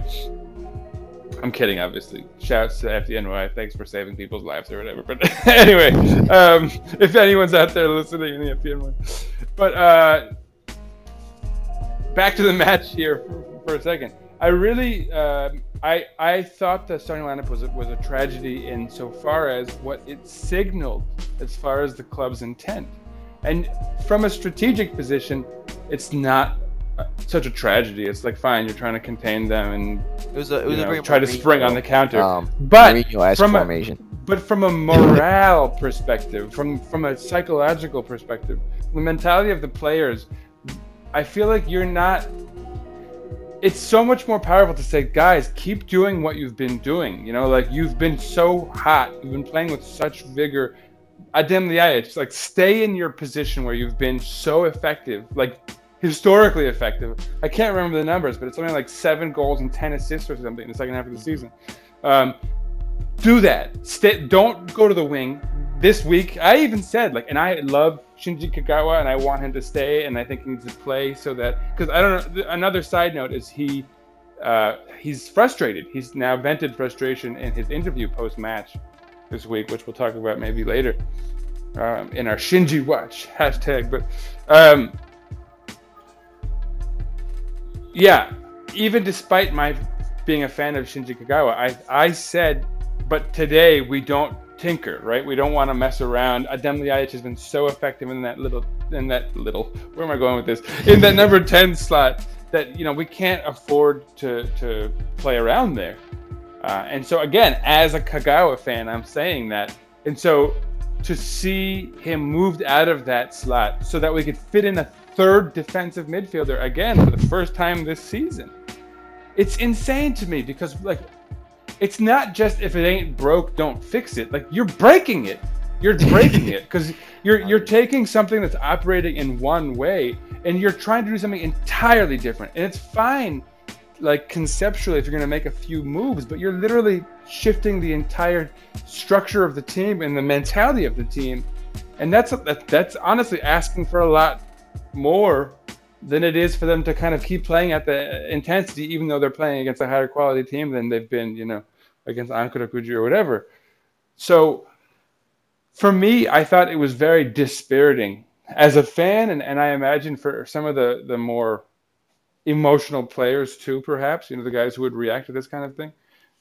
I'm kidding, obviously. Shouts to FDNY. Thanks for saving people's lives or whatever. But anyway, um, if anyone's out there listening in the FDNY. But uh, back to the match here for, for a second. I really, um I I thought the starting lineup was a, was a tragedy in so far as what it signaled as far as the club's intent. And from a strategic position, it's not uh, such a tragedy. It's like fine, you're trying to contain them and It was a, it was a know, very try to spring on the counter. Um, but Mourinho-esque from a, formation. but from a morale perspective, from from a psychological perspective, the mentality of the players, I feel like you're not. It's so much more powerful to say, guys, keep doing what you've been doing. You know, like you've been so hot, you've been playing with such vigor. Adem Ljajic, like stay in your position where you've been so effective, like historically effective. I can't remember the numbers, but it's something like seven goals and ten assists or something in the second half of the season. Um, do that. Stay, don't go to the wing. This week, I even said like, and I love Shinji Kagawa, and I want him to stay, and I think he needs to play so that because I don't know. Another side note is he uh, he's frustrated. He's now vented frustration in his interview post match this week, which we'll talk about maybe later um, in our Shinji Watch hashtag. But um, yeah, even despite my being a fan of Shinji Kagawa, I I said, but today we don't tinker, right? We don't want to mess around. Adem Ljajic has been so effective in that little, in that little. Where am I going with this? In that number ten slot, that you know we can't afford to to play around there. Uh, and so again, as a Kagawa fan, I'm saying that. And so to see him moved out of that slot so that we could fit in a third defensive midfielder again for the first time this season. It's insane to me because like it's not just if it ain't broke, don't fix it. Like you're breaking it. You're breaking it because you're you're taking something that's operating in one way and you're trying to do something entirely different. And it's fine, like conceptually, if you're going to make a few moves, but you're literally shifting the entire structure of the team and the mentality of the team. And that's that, that's honestly asking for a lot more than it is for them to kind of keep playing at the intensity, even though they're playing against a higher quality team than they've been, you know, against Ankaragücü or whatever. So for me, I thought it was very dispiriting as a fan, and, and I imagine for some of the, the more emotional players too, perhaps, you know, the guys who would react to this kind of thing,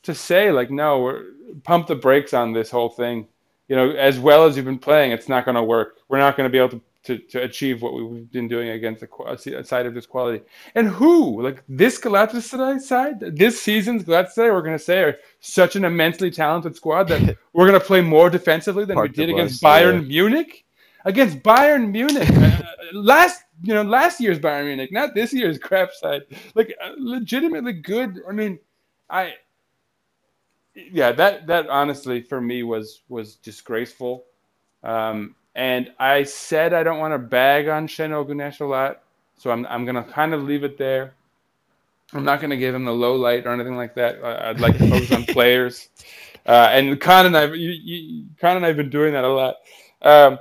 to say, like, no, we're, pump the brakes on this whole thing. You know, as well as you've been playing, it's not going to work. We're not going to be able to to, to achieve what we've been doing against the side of this quality. And who, like this Galatasaray side, this season's Galatasaray, we're going to say are such an immensely talented squad that we're going to play more defensively than Park we did against Bayern yeah. Munich. Against Bayern Munich, uh, last you know last year's Bayern Munich, not this year's crap side. Like uh, legitimately good. I mean, I yeah that that honestly for me was was disgraceful. Um, and I said I don't want to bag on Şenol Güneş a lot, so I'm I'm gonna kind of leave it there. I'm not gonna give him the low light or anything like that. I'd like to focus on players. Uh, and Kaan and I, you, you, Kaan and I have been doing that a lot. Um,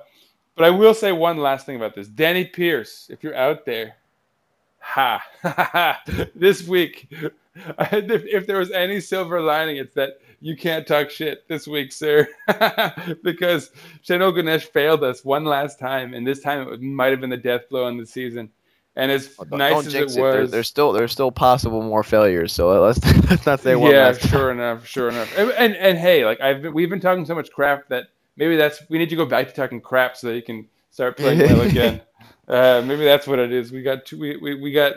but I will say one last thing about this: Danny Pierce, if you're out there, ha, ha ha, this week, if there was any silver lining, it's that you can't talk shit this week, sir, because Şenol Güneş failed us one last time, and this time it might have been the death blow in the season. And as don't- nice as it it. Was, there's still there's still possible more failures. So let's let's not say one yeah, last time. sure enough, sure enough. And, and and hey, like I've been, we've been talking so much crap that maybe that's we need to go back to talking crap so that you can start playing well again. Uh, maybe that's what it is. We got too, we, we we got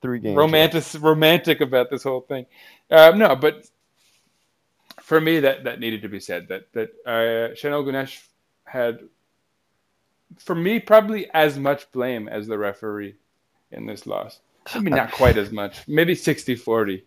Three games. romantic romantic about this whole thing. Um, no, but for me, that that needed to be said. That that uh, Şenol Güneş had, for me, probably as much blame as the referee in this loss. Maybe not quite as much. Maybe 60-40.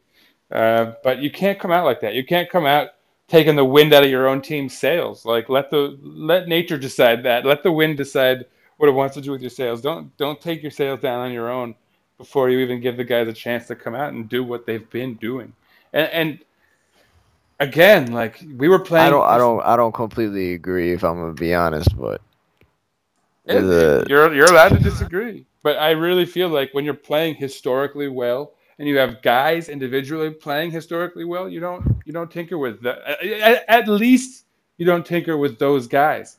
Uh, but you can't come out like that. You can't come out taking the wind out of your own team's sails. Like let the let nature decide that. Let the wind decide what it wants to do with your sails. Don't don't take your sails down on your own before you even give the guys a chance to come out and do what they've been doing. And, and again, like we were playing. I don't I don't I don't completely agree if I'm gonna be honest, but the- you're you're allowed to disagree, but I really feel like when you're playing historically well and you have guys individually playing historically well, you don't you don't tinker with the at, at least you don't tinker with those guys.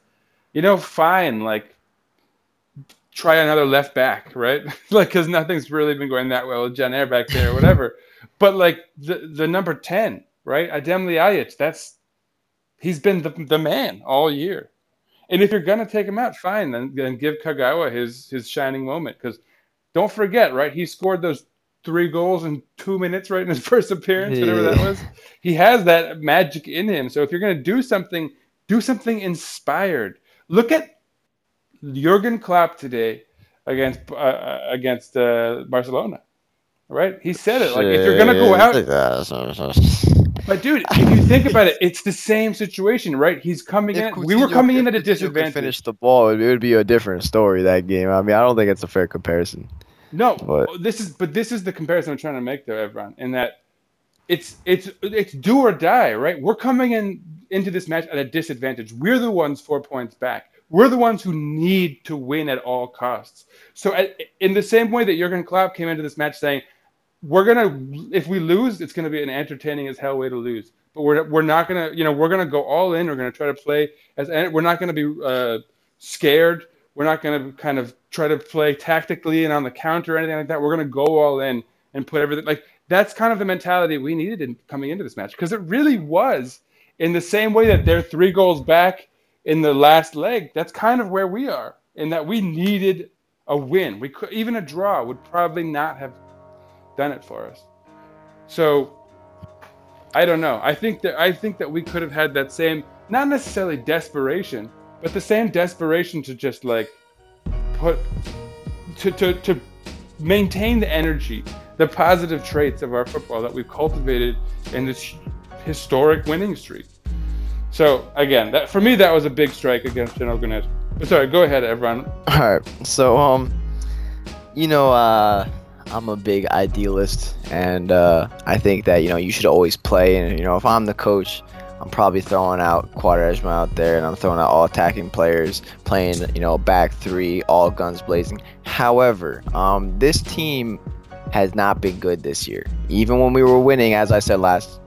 You know, fine, like try another left back, right? like because nothing's really been going that well with Caner back there or whatever. but like the the number ten, right? Adem Ljajic, that's he's been the the man all year. And if you're gonna take him out, fine, then, then give Kagawa his his shining moment. Because don't forget, right? He scored those three goals in two minutes, right in his first appearance, whatever that was. He has that magic in him. So if you're gonna do something, do something inspired. Look at Jurgen Klopp today against uh, uh, against uh, Barcelona. Right? He said it like if you're gonna go out, but dude, if you think about it, it's the same situation, right? He's coming in. We were coming in at a disadvantage. Finish the ball, it would be a different story that game. I mean, I don't think it's a fair comparison. No, But- oh, this is but this is the comparison I'm trying to make though, everyone, in that it's it's it's do or die, right? We're coming in into this match at a disadvantage. We're the ones four points back. We're the ones who need to win at all costs. So, at, in the same way that Jurgen Klopp came into this match saying, "We're gonna, if we lose, it's gonna be an entertaining as hell way to lose." But we're we're not gonna, you know, we're gonna go all in. We're gonna try to play as, we're not gonna be uh, scared. We're not gonna kind of try to play tactically and on the counter or anything like that. We're gonna go all in and put everything like that's kind of the mentality we needed in coming into this match because it really was in the same way that they're three goals back in the last leg. That's kind of where we are in that we needed a win. We could even a draw would probably not have done it for us. So I don't know. I think that I think that we could have had that same not necessarily desperation, but the same desperation to just like put to to, to maintain the energy, the positive traits of our football that we've cultivated in this historic winning streak. So again, that for me that was a big strike against Şenol Güneş. Sorry, go ahead, everyone. All right. So, um, you know, uh, I'm a big idealist, and uh, I think that you know you should always play. And you know, if I'm the coach, I'm probably throwing out Quaresma out there, and I'm throwing out all attacking players, playing you know back three, all guns blazing. However, um, this team has not been good this year. Even when we were winning, as I said last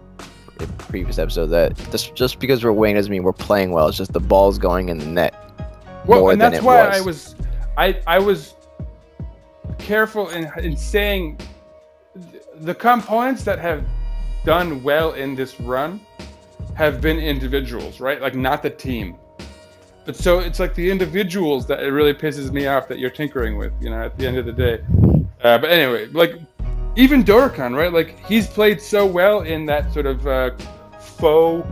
previous episode, that just just because we're winning doesn't mean we're playing well. It's just the ball's going in the net. Well, more and than that's it why was. I was, I I was careful in in saying the components that have done well in this run have been individuals, right? Like not the team. But so it's like the individuals that it really pisses me off that you're tinkering with, you know, at the end of the day. Uh, but anyway, like even Dorukhan, right? Like he's played so well in that sort of uh, faux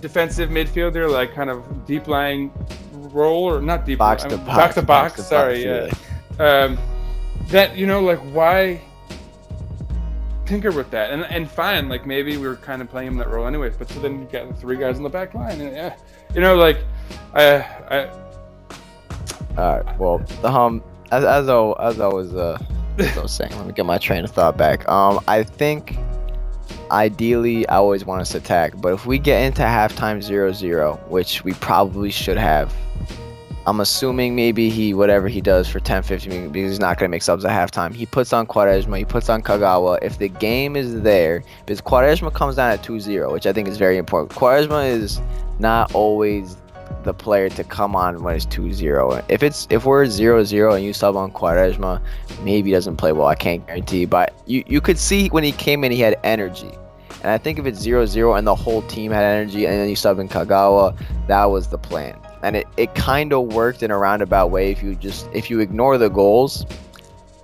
defensive midfielder, like kind of deep lying role, or not deep Box to box, box to box. box to sorry, box, yeah. Um, that you know, like why tinker with that? And and fine, like maybe we were kind of playing him that role anyways. But so then you got three guys in the back line, and yeah, you know, like I I All right. Well, um, as as I, as I was uh, as I was saying, let me get my train of thought back. Um, I think ideally I always want us to attack, but if we get into halftime 0-0, which we probably should have, I'm assuming maybe he whatever he does for 10, 15 minutes because he's not gonna make subs at halftime. He puts on Quaresma, he puts on Kagawa. If the game is there, because Quaresma comes down at 2-0, which I think is very important. Quaresma is not always the player to come on when it's 2-0. If it's if we're 0-0 and you sub on Quaresma, maybe he doesn't play well. I can't guarantee, but you you could see when he came in he had energy. And I think if it's 0-0 and the whole team had energy and then you sub in Kagawa, that was the plan. And it, it kind of worked in a roundabout way if you just if you ignore the goals,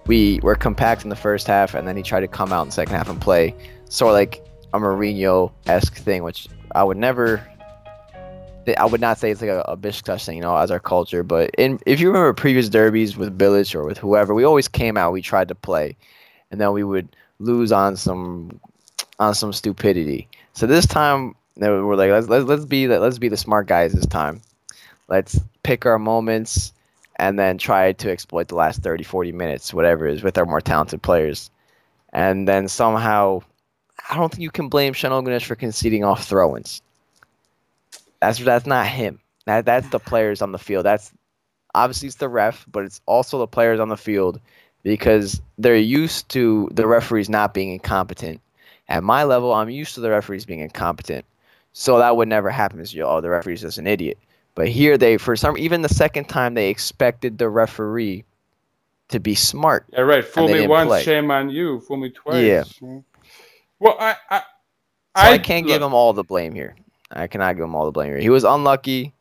we were compact in the first half and then he tried to come out in second half and play sort of like a Mourinho-esque thing, which I would never I would not say it's like a, a Besiktas thing, you know, as our culture. But in if you remember previous derbies with Bilic or with whoever, we always came out, we tried to play, and then we would lose on some on some stupidity. So this time they we're like, let's let's, let's be the, let's be the smart guys this time. Let's pick our moments and then try to exploit the last 30, 40 minutes, whatever it is, with our more talented players. And then somehow, I don't think you can blame Şenol Güneş for conceding off throw-ins. That's that's not him. That that's the players on the field. That's obviously it's the ref, but it's also the players on the field because they're used to the referees not being incompetent. At my level, I'm used to the referees being incompetent, so that would never happen. Is you, oh, the referee's just an idiot. But here they, for some, even the second time, they expected the referee to be smart. yeah right. Fool me once, play. shame on you. Fool me twice. Yeah. Well, I I, So I, can't give him all the blame here. I cannot give him all the blame here. He was unlucky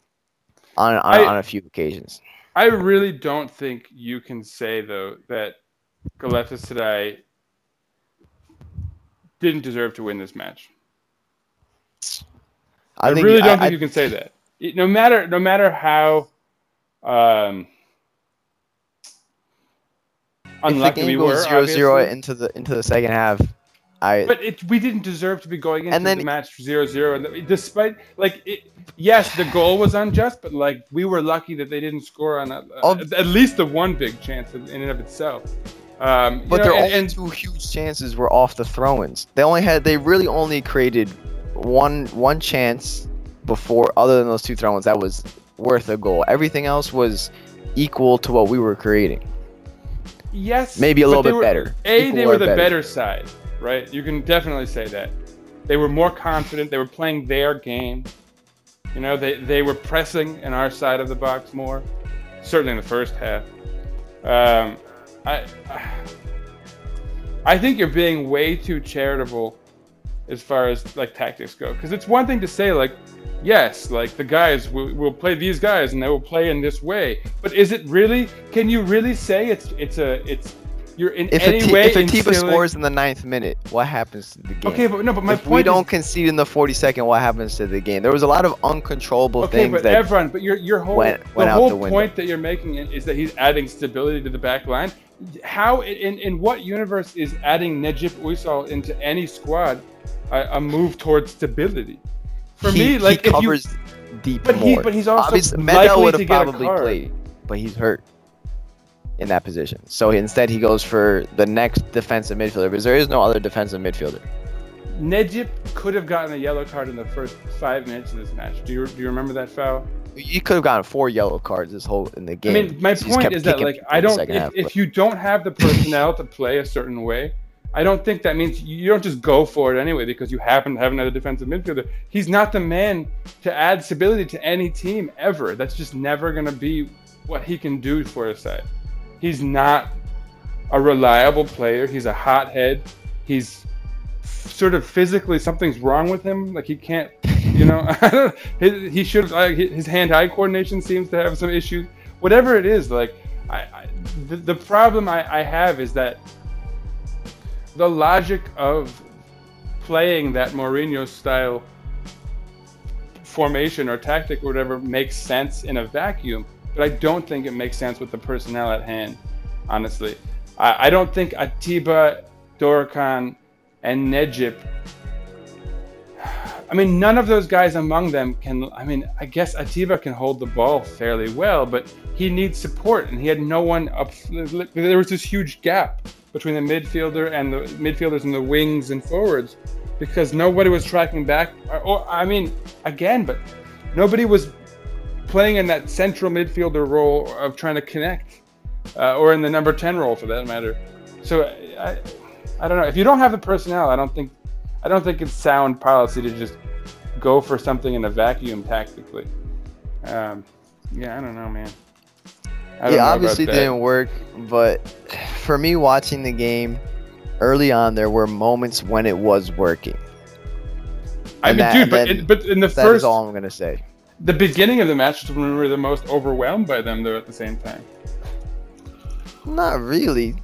on on, I- on a few occasions. I really don't think you can say though that Galatasaray didn't deserve to win this match. I, I, really don't I, think you can say that. No matter no matter how um, unlucky we were, goes 0 0 into the into the second half, I but it, we didn't deserve to be going into And then- the match 0-0. Despite like, it, yes, the goal was unjust, but like we were lucky that they didn't score on a, at least the one big chance in and of itself. Um, you But know, their and- only and- two huge chances were off the throw-ins. They only had they really only created one one chance before other than those two throw-ins that was worth a goal. Everything else was equal to what we were creating. Yes, Maybe a little bit were- better. A, Equal they were the better. better. side, right? You can definitely say that. They were more confident. They were playing their game. You know, they they were pressing in our side of the box more. Certainly in the first half. Um, I I think you're being way too charitable as far as like tactics go. Because it's one thing to say like, yes, like the guys will, will play these guys and they will play in this way. But is it really? Can you really say it's it's a it's you're in If any a, t- way if Atiba scores in the ninth minute, what happens to the game? Okay, but no, but my if point we is, don't concede in the 42nd, what happens to the game? There was a lot of uncontrollable Okay, things but that everyone, but your your whole went- went the whole the point that you're making is that he's adding stability to the back line. How in in what universe is adding Necip Uysal into any squad a, a move towards stability? For he, me, like he if you, covers deep but he- more. but he's also Obviously, Medel would to have get a probably played, but he's hurt in that position. So instead, he goes for the next defensive midfielder because there is no other defensive midfielder. Necip could have gotten a yellow card in the first five minutes of this match. Do you do you remember that foul? You could have gotten four yellow cards this whole in the game. I mean, my point is that like I don't. If, half, if you don't have the personnel to play a certain way, I don't think that means you don't just go for it anyway because you happen to have another defensive midfielder. He's not the man to add stability to any team ever. That's just never going to be what he can do for a side. He's not a reliable player. He's a hothead. He's sort of physically something's wrong with him. Like he can't, you know, his, he should like his hand-eye coordination seems to have some issues. Whatever it is, like I, I the, the problem I, I have is that the logic of playing that Mourinho style formation or tactic or whatever makes sense in a vacuum, but I don't think it makes sense with the personnel at hand. Honestly, I, I don't think Atiba, Dorukhan, and Necip. I mean, none of those guys among them can. I mean, I guess Atiba can hold the ball fairly well, but he needs support, and he had no one up. There was this huge gap between the midfielder and the midfielders and the wings and forwards because nobody was tracking back. Or, or I mean, again, but nobody was playing in that central midfielder role of trying to connect, uh, or in the number ten role for that matter. So I, I don't know. If you don't have the personnel, I don't think, I don't think it's sound policy to just go for something in a vacuum tactically. Um, yeah, I don't know, man. It obviously didn't work, but for me watching the game early on, there were moments when it was working. I mean, that- dude, but then in, but in the That is first, all I'm gonna say. the beginning of the match is when we were the most overwhelmed by them, though. At the same time, Not really.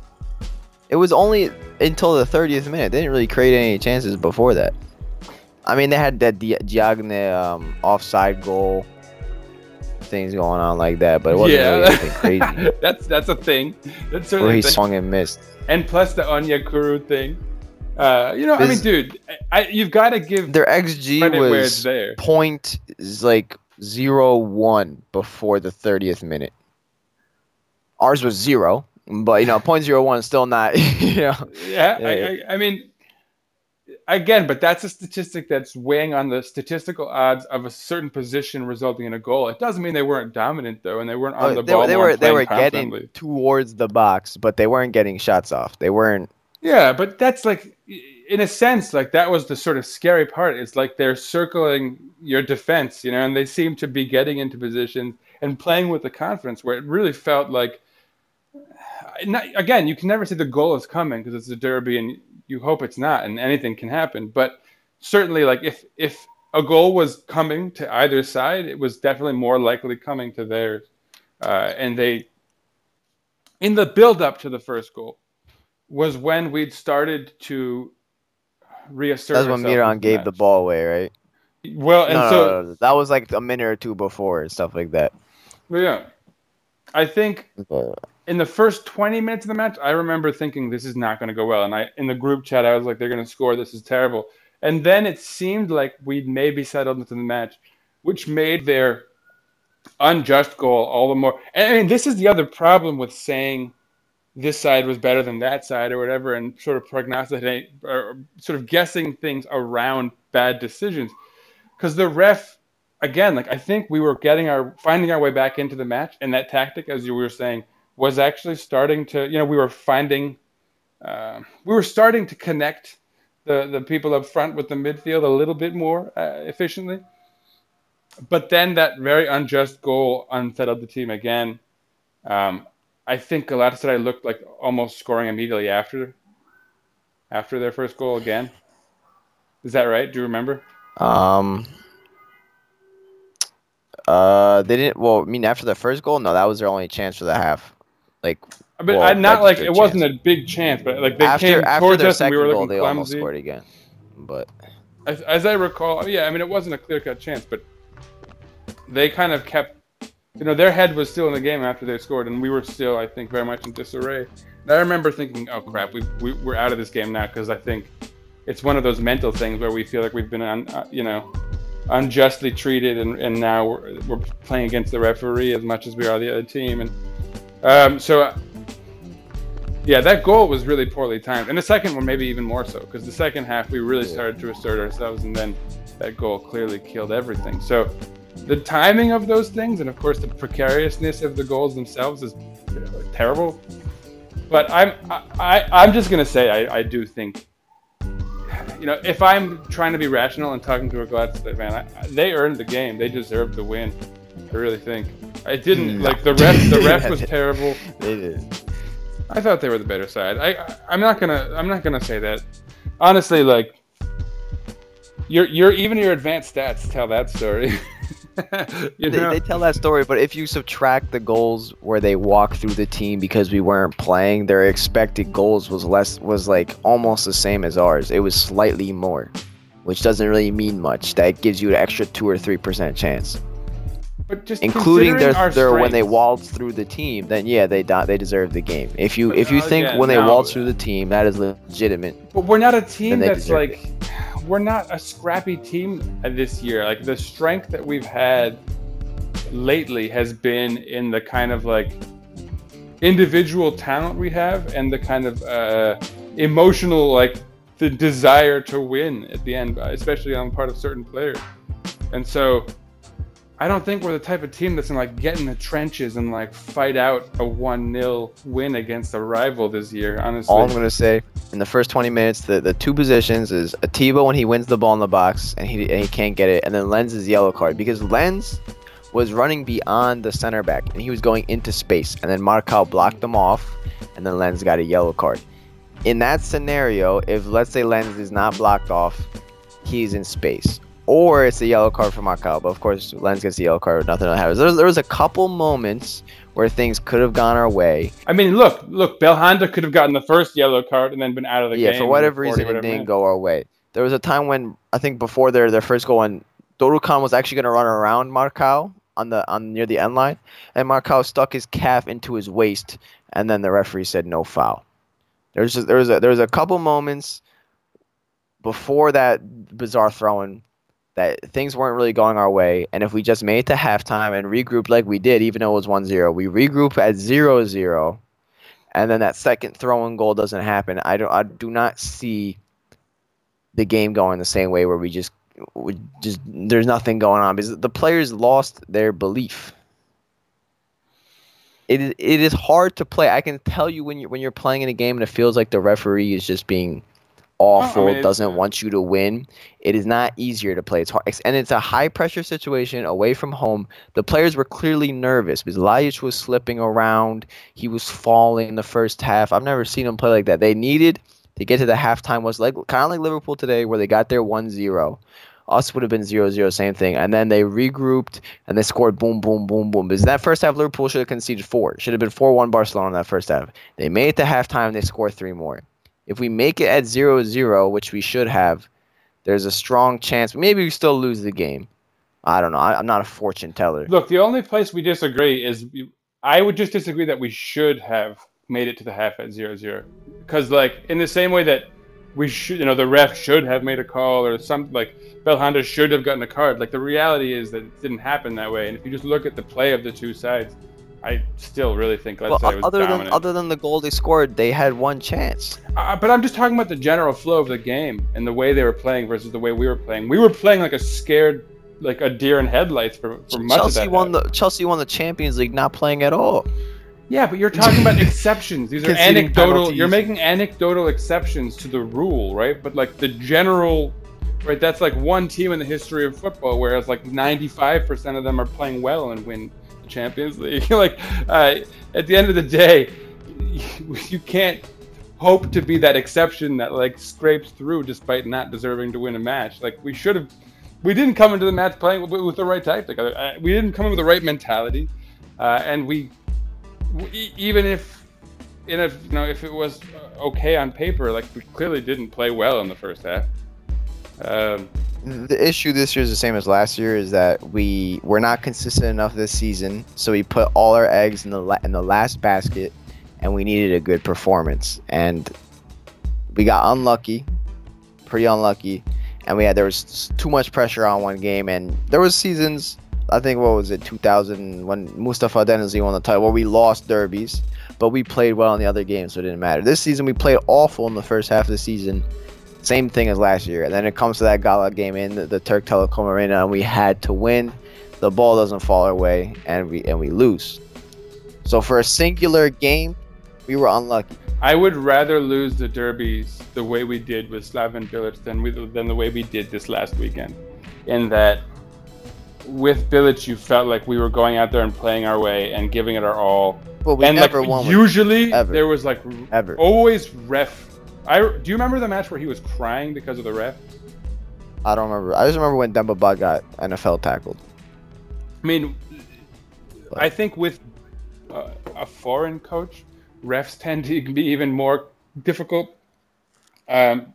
It was only until the 30th minute. They didn't really create any chances before that. I mean, they had that Di- Diagne um, offside goal things going on like that, but it wasn't really anything crazy. that's that's a thing. That's Where he swung and missed. and plus the Onyekuru thing. Uh, you know, I mean, dude, I, you've got to give Their XG where was there. point is like zero one before the 30th minute. Ours was zero, but you know, point zero one is still not. You know, Yeah, Yeah, I, yeah. I, I mean, again, but that's a statistic that's weighing on the statistical odds of a certain position resulting in a goal. It doesn't mean they weren't dominant though, and they weren't on Uh, the they, ball. they were they were getting towards the box, but they weren't getting shots off. They weren't. Yeah, but that's like, in a sense, like that was the sort of scary part. It's like they're circling your defense, you know, and they seem to be getting into positions and playing with the confidence where it really felt like. Not, again, you can never say the goal is coming because it's a derby, and you hope it's not, and anything can happen. But certainly, like if if a goal was coming to either side, it was definitely more likely coming to theirs. Uh, and they, in the build up to the first goal, was when we'd started to reassert. That's when Miran gave the ball away, right? Well, and no, so no, no, that was like a minute or two before and stuff like that. yeah, I think in the first 20 minutes of the match, I remember thinking this is not going to go well. And I, in the group chat, I was like, they're going to score. This is terrible. And then it seemed like we'd maybe settled into the match, which made their unjust goal all the more. And I mean, this is the other problem with saying this side was better than that side or whatever, and sort of prognosticating or sort of guessing things around bad decisions. Because the ref, again, like I think we were getting our finding our way back into the match, and that tactic, as you were saying, was actually starting to, you know, we were finding, uh, we were starting to connect the the people up front with the midfield a little bit more uh, efficiently. But then that very unjust goal unsettled the team again. Um, I think Galatasaray looked like almost scoring immediately after after their first goal again. Is that right? Do you remember? um, uh, they didn't. Well, I mean, after the first goal, no, that was their only chance for the half. Like mean, Well, not like it wasn't a big chance, but like they after came after towards us and second we were goal, they almost scored again. But As, as I recall, yeah, I mean, it wasn't a clear cut chance, but they kind of kept, you know, their head was still in the game after they scored, and we were still, I think, very much in disarray. And I remember thinking, oh crap, we, we, we're out of this game now, because I think it's one of those mental things where we feel like we've been, un, uh, you know, unjustly treated, and, and now we're, we're playing against the referee as much as we are the other team. And um, so, uh, yeah, that goal was really poorly timed. And the second one, maybe even more so, because the second half we really started to assert ourselves, and then that goal clearly killed everything. So, the timing of those things, and of course the precariousness of the goals themselves, is you know, terrible. But I'm I, I, I'm just gonna say I, I do think, you know, if I'm trying to be rational and talking to a Galatasaray fan, I, they earned the game. They deserved the win. I really think. I didn't mm. like the ref. The ref was terrible. they did. I thought they were the better side. I, I I'm not gonna I'm not gonna say that. Honestly, like your your even your advanced stats tell that story. you They, they tell that story, but if you subtract the goals where they walk through the team because we weren't playing, their expected goals was less was like almost the same as ours. It was slightly more, which doesn't really mean much. That gives you an extra two or three percent chance, but just including their, their when they waltz through the team. Then yeah, they they deserve the game. If you if you uh, think again, when they no. waltz through the team, that is legitimate. But we're not a team that's like we're not a scrappy team this year. Like the strength that we've had lately has been in the kind of like individual talent we have and the kind of uh, emotional like the desire to win at the end, especially on the part of certain players. And so I don't think we're the type of team that's gonna like get in the trenches and like fight out a one 0 win against a rival this year. Honestly, All I'm gonna say in the first 20 minutes, the, the two positions is Atiba when he wins the ball in the box and he and he can't get it, and then Lens's yellow card because Lens was running beyond the center back and he was going into space, and then Marcal blocked him off, and then Lens got a yellow card. In that scenario, if let's say Lens is not blocked off, he's in space. Or it's a yellow card for Marcal, but of course Lens gets the yellow card, nothing happens. There was, there was a couple moments where things could have gone our way, I mean, look, look, Belhanda could have gotten the first yellow card and then been out of the yeah, game. Yeah, for whatever 40, reason, it didn't minutes. go our way. There was a time when I think before their their first goal, when Dorukhan was actually going to run around Marcal on the on near the end line, and Marcal stuck his calf into his waist, and then the referee said no foul. There's just there was a there was a couple moments before that bizarre throwing that things weren't really going our way, and if we just made it to halftime and regrouped like we did, even though it was 1-0, we regroup at 0-0 and then that second throwing goal doesn't happen, I don't I do not see the game going the same way where we just we just there's nothing going on because the players lost their belief. It is, it is hard to play. I can tell you when you when you're playing in a game and it feels like the referee is just being awful, mean, doesn't want you to win. It is not easier to play. It's hard, and it's a high pressure situation away from home. The players were clearly nervous because Ljajic was slipping around. He was falling in the first half. I've never seen him play like that. They needed to get to the halftime was like kind of like Liverpool today where they got their 1-0 Us would have been 0-0, same thing. And then they regrouped and they scored boom, boom, boom, boom. Because that first half, Liverpool should have conceded four. Should have been 4-1 Barcelona in that first half. They made it to halftime. They scored three more. If we make it at 0-0, which we should have, there's a strong chance. Maybe we still lose the game. I don't know. I, I'm not a fortune teller. Look, the only place we disagree is I would just disagree that we should have made it to the half at 0-0. Because, like, in the same way that we should, you know, the ref should have made a call or something like Belhanda should have gotten a card. Like, the reality is that it didn't happen that way. And if you just look at the play of the two sides, I still really think let's Well, say was other than other than the goal they scored, they had one chance. Uh, but I'm just talking about the general flow of the game and the way they were playing versus the way we were playing. We were playing like a scared, like a deer in headlights for, for much of Chelsea that. won the Chelsea won the Champions League, not playing at all. Yeah, but you're talking about exceptions. These are anecdotal. penalties. You're making anecdotal exceptions to the rule, right? But like the general, right? That's like one team in the history of football, whereas like 95% of them are playing well and win Champions League. like uh, at the end of the day, you, can't hope to be that exception that like scrapes through despite not deserving to win a match. Like we should have. We didn't come into the match playing with, with the right tactic. Uh, We didn't come in with the right mentality, uh, and we e- even if in a you know if it was uh, okay on paper, like we clearly didn't play well in the first half. Um, The issue this year is the same as last year is that we we're not consistent enough this season, so we put all our eggs in the la- in the last basket, and we needed a good performance, and we got unlucky, pretty unlucky, and we had there was too much pressure on one game, and there was seasons. I think what was it 2000 when Mustafa Denizli won the title, where we lost derbies, but we played well in the other games, so it didn't matter. This season we played awful in the first half of the season, same thing as last year. And then it comes to that gala game in the, the Türk Telekom Arena, and we had to win. The ball doesn't fall our way, and we and we lose. So for a singular game, we were unlucky. I would rather lose the derbies the way we did with Slaven Bilic than we than the way we did this last weekend. In that, with Bilic, you felt like we were going out there and playing our way and giving it our all. But we and never like won usually there was like Ever. always ref. I do you remember the match where he was crying because of the ref? I don't remember. I just remember when Demba Ba got NFL tackled. I mean, I think with uh, a foreign coach, refs tend to be even more difficult um,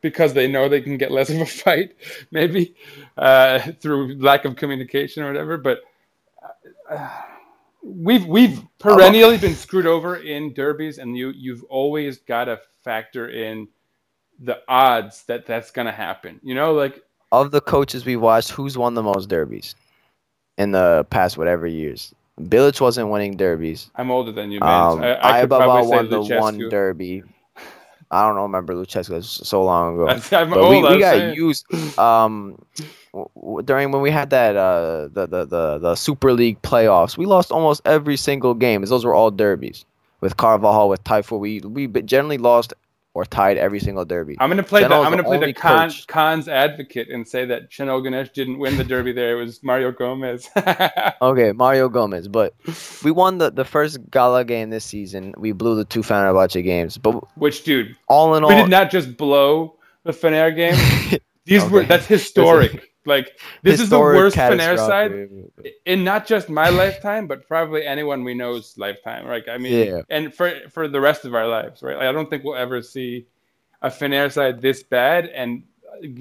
because they know they can get less of a fight, maybe uh, through lack of communication or whatever. But uh, we've we've perennially been screwed over in derbies, and you you've always got to factor in the odds that that's going to happen. You know, like Of the coaches we watched, who's won the most derbies in the past whatever years? Bilic wasn't winning derbies. I'm older than you, man. Um, I, I Ayababa probably won the one derby. I don't know, remember Lucescu was so long ago. I'm but old, we, we got saying. used um during when we had that uh the, the the the Super League playoffs. We lost almost every single game. Those were all derbies. With Carvalhal, with Tayfur, we we generally lost or tied every single derby. I'm gonna play the I'm gonna the play the con, coach. Kaan's advocate and say that Şenol Güneş didn't win the derby there. It was Mario Gomez. Okay, Mario Gomez, but we won the, the first Gala game this season. We blew the two Fenerbahce games, but Which, dude, all in all, we did not just blow the Fener game. These were that's historic. Like this is the worst Fener side in not just my lifetime, but probably anyone we know's lifetime. Right? I mean, Yeah. and for for the rest of our lives, right? Like, I don't think we'll ever see a Fener side this bad and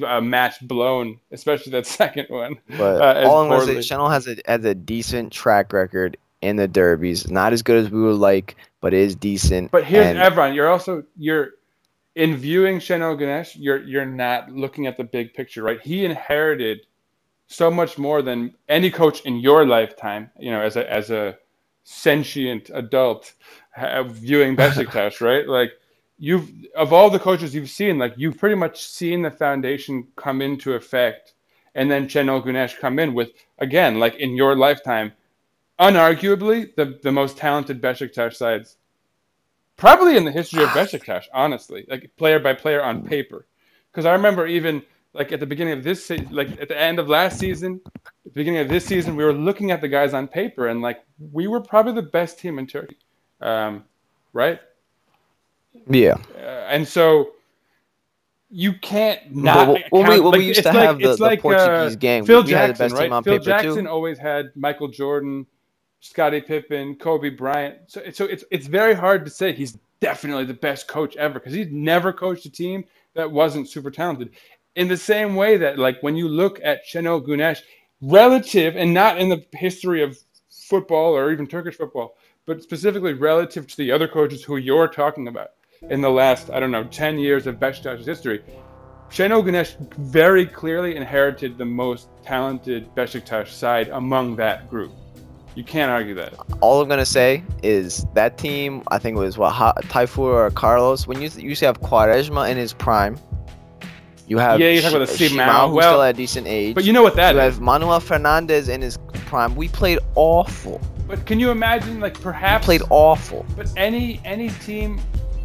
a match blown, especially that second one. But uh, all I'm gonna say, Şenol has a has a decent track record in the derbies. Not as good as we would like, but is decent. But here's and Evran. You're also you're in viewing Şenol Güneş. You're you're not looking at the big picture, right? He inherited so much more than any coach in your lifetime. You know, as a as a sentient adult ha- viewing Besiktas, right? Like you've of all the coaches you've seen, like you've pretty much seen the foundation come into effect, and then Şenol Güneş come in with again, like in your lifetime, unarguably the the most talented Besiktas sides probably in the history of Besiktas, honestly, like player by player on paper. Because I remember even like at the beginning of this, se- like at the end of last season, at the beginning of this season, we were looking at the guys on paper and like we were probably the best team in Turkey, um, right? yeah, Uh, and so you can't not. But when we- count- when we used to like- have the- the like, Portuguese uh, gang, Phil we had the Jackson, best right? team on Phil paper, too. Jackson always had Michael Jordan, Scottie Pippen, Kobe Bryant. So, so it's it's very hard to say he's definitely the best coach ever because he's never coached a team that wasn't super talented. In the same way that, like, when you look at Şenol Güneş, relative and not in the history of football or even Turkish football, but specifically relative to the other coaches who you're talking about in the last, I don't know, 10 years of Beşiktaş's history, Şenol Güneş very clearly inherited the most talented Beşiktaş side among that group. You can't argue that. all I'm gonna say is that team. I think it was what ha- Tayfur or Carlos. When you you used to have Quaresma in his prime, you have Yeah, you talk about the Sh-. Shimao, who's Well, still at a decent age. But you know what that you is. have Manuel Fernandes in his prime. We played awful. But can you imagine, like, perhaps. Played awful. But any any team.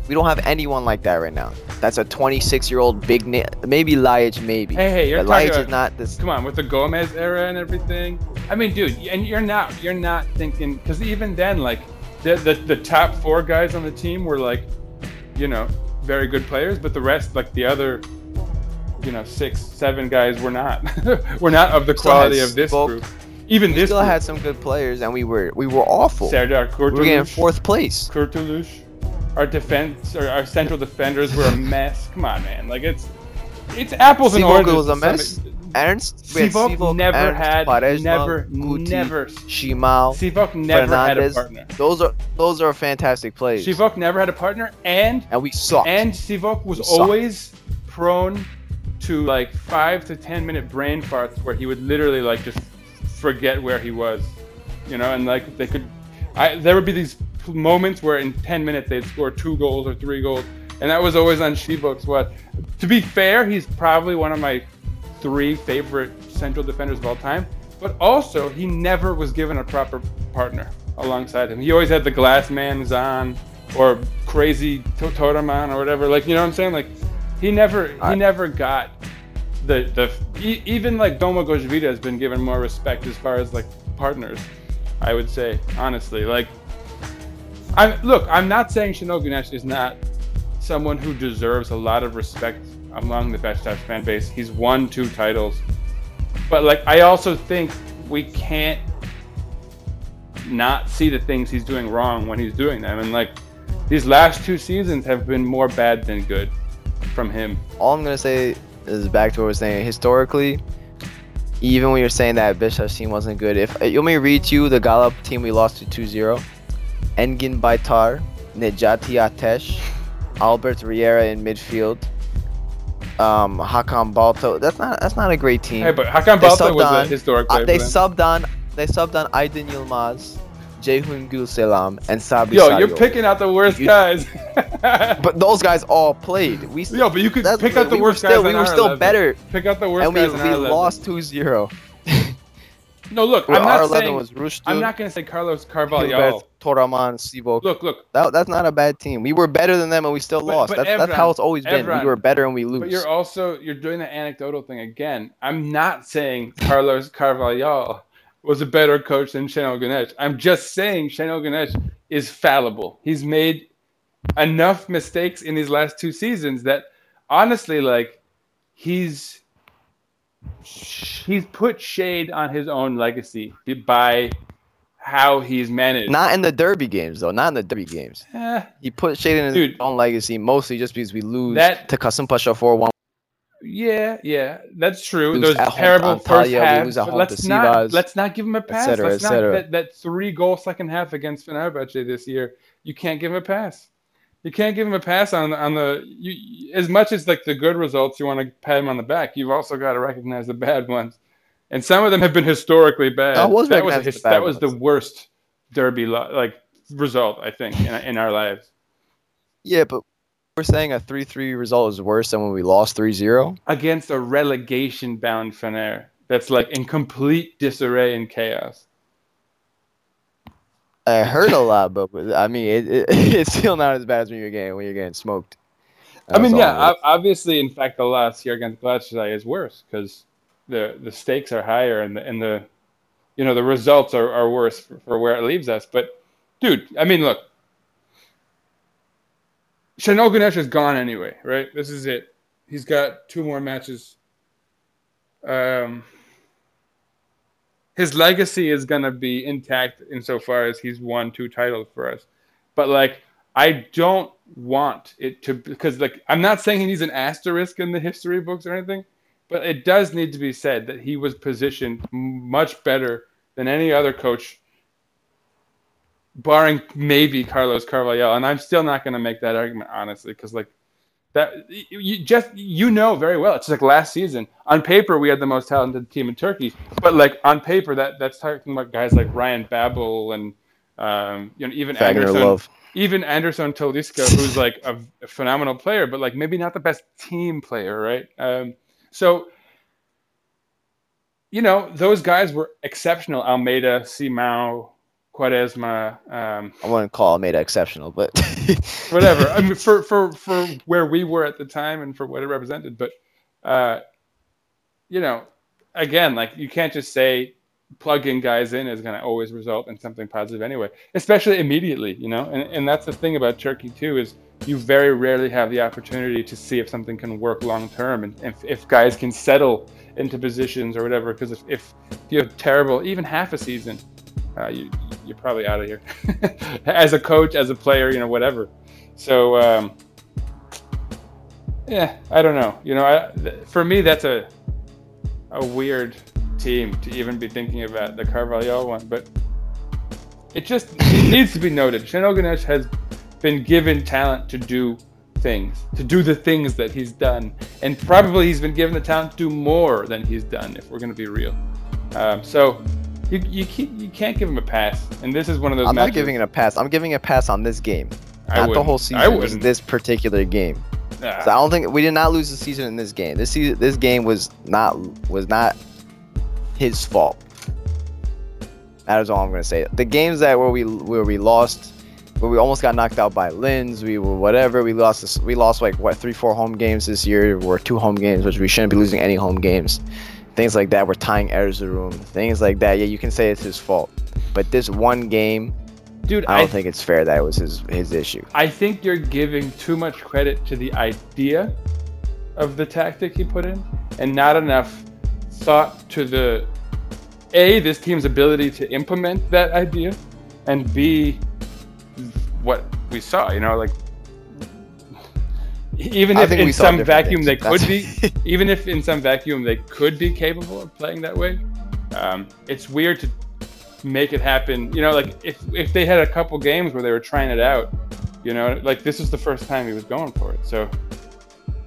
We don't have anyone like that right now. That's a 26 year old big na- maybe Ljajic maybe. Hey, hey, you're but talking Ljajic about- is not this. Come on, with the Gomez era and everything. I mean, dude, and you're not you're not thinking because even then, like the, the the top four guys on the team were like, you know, very good players, but the rest, like the other, you know, six, seven guys were not. were not of the quality of this Sivok. group. Even We this still group. had some good players, and we were we were awful. Serdar we were in fourth place. Kurtuluş. Our defense, or our central defenders were a mess. Come on, man. Like it's it's apples and oranges. was a mess. Ernst, Sivok Sivok, never Ernst, had, Quaresma, never, Guti, never. Shimao, Sivok never had a partner. Those are those are fantastic plays. Sivok never had a partner, and and we sucked. and Sivok was always prone to like five to ten minute brain farts where he would literally like just forget where he was, you know, and like they could, I there would be these moments where in ten minutes they'd score two goals or three goals, and that was always on Sivok's what. To be fair, he's probably one of my three favorite central defenders of all time, but also he never was given a proper partner alongside him. He always had the glass man Zan or crazy To- Toraman or whatever. Like you know what I'm saying? Like he never he I- never got the the e- even like Domagoj Vida has been given more respect as far as like partners. I would say honestly, like I look. I'm not saying Şenol Güneş is not someone who deserves a lot of respect among the Beşiktaş fan base. He's won two titles, but like I also think we can't not see the things he's doing wrong when he's doing them. And like these last two seasons have been more bad than good from him. All I'm gonna say is back to what we're saying. Historically, even when you're saying that Beşiktaş team wasn't good, if you want me read to you the Gallup team we lost to 2-0, Engin Baytar, Necati Ateş, Albert Riera in midfield, um, Hakan Balta. That's not that's not a great team. Hey, but Hakan subbed was a on- historic Uh, player. they subbed on they subbed on Aydın Yılmaz, Ceyhun Gülselam, and Sabri Yo, you're picking out the worst You- guys. But those guys all played. We Yo, but you could pick out the we worst still- guys. we were still 11. better. Pick out the worst and we, guys. on we lost 2-0. No, look, Well, I'm not 11 saying. was Rüştü, I'm not gonna say Carlos Carvalhal. Toraman, Sivok. Look, look. That, that's not a bad team. We were better than them and we still But- lost. but that's, that's how it's always been. We were better and we lose. But you're also you're doing the anecdotal thing again. I'm not saying Carlos Carvalhal was a better coach than Şenol Güneş. I'm just saying Şenol Güneş is fallible. He's made enough mistakes in these last two seasons that honestly, like, he's he's put shade on his own legacy by how he's managed. not in the derby games though. Not in the derby games. Eh, He put shade in his Dude. own legacy mostly just because we lose That- to Kasımpaşa 4-1. Yeah, yeah, that's true. Those terrible first Antalya, we halves. but home let's not Sivas, let's not give him a pass. cetera, let's et not that, that three goal second half against Fenerbahce this year. You can't give him a pass. You can't give him a pass on on the you, as much as like the good results. You want to pat him on the back. You've also got to recognize the bad ones, and some of them have been historically bad. I was that was his- that was the worst derby like result I think in, in our lives. Yeah, but we're saying a 3-3 result is worse than when we lost 3-0. against a relegation bound Fener that's like in complete disarray and chaos. I heard a lot, but I mean, it, it, it's still not as bad as when you're getting when you're getting smoked. I mean, yeah, obviously, in fact, the loss here against Galatasaray is worse because the the stakes are higher and the and the you know the results are, are worse for, for where it leaves us. But dude, I mean, look, Şenol Güneş is gone anyway, right? This is it. He's got two more matches. Um, his legacy is gonna be intact insofar as he's won two titles for us. But like, I don't want it to because like I'm not saying he needs an asterisk in the history books or anything, but it does need to be said that he was positioned much better than any other coach, barring maybe Carlos Carvalhal, And I'm still not going to make that argument honestly because like that you just you know very well. It's like last season on paper we had the most talented team in Turkey, but like on paper that that's talking about guys like Ryan Babel and um, you know even Fagner Anderson love. even Anderson Talisca, who's like a, a phenomenal player, but like maybe not the best team player, right? Um, so, you know, those guys were exceptional. Almeida, Simao, Quaresma, um, I wouldn't call Almeida exceptional, but whatever. I mean, for, for, for where we were at the time and for what it represented. But, uh, you know, again, like you can't just say plugging guys in is going to always result in something positive anyway, especially immediately, you know? And, and that's the thing about Turkey too, is you very rarely have the opportunity to see if something can work long term and if, if guys can settle into positions or whatever. Because if, if you have terrible, even half a season, uh, you, you're probably out of here as a coach, as a player, you know, whatever. So, um, yeah, I don't know. You know, I, th- for me, that's a a weird team to even be thinking about the Carvalhal one, but it just it needs to be noted. Şenol Güneş has been given talent to do things, to do the things that he's done, and probably he's been given the talent to do more than he's done. If we're going to be real, um, so you you, keep, you can't give him a pass, and this is one of those. I'm matches. not giving it a pass. I'm giving a pass on this game, I not the wouldn't. whole I season. Just wouldn't. this particular game. Ah, So I don't think we did not lose the season in this game. This season, this game was not was not his fault. That is all I'm gonna say. The games that where we where we lost, where we almost got knocked out by Linz, we were whatever. We lost this, we lost like what three four home games this year, or two home games, which we shouldn't be losing any home games. Things like that. We're tying Erzurum. Things like that. Yeah, you can say it's his fault. But this one game, dude, I don't I think it's fair that it was his his issue. I think you're giving too much credit to the idea of the tactic he put in and not enough thought to the A, this team's ability to implement that idea, and B, what we saw, you know, like even if in some vacuum they things. could be, even if in some vacuum they could be capable of playing that way, um, it's weird to make it happen. You know, like if if they had a couple games where they were trying it out, you know, like this is the first time he was going for it. So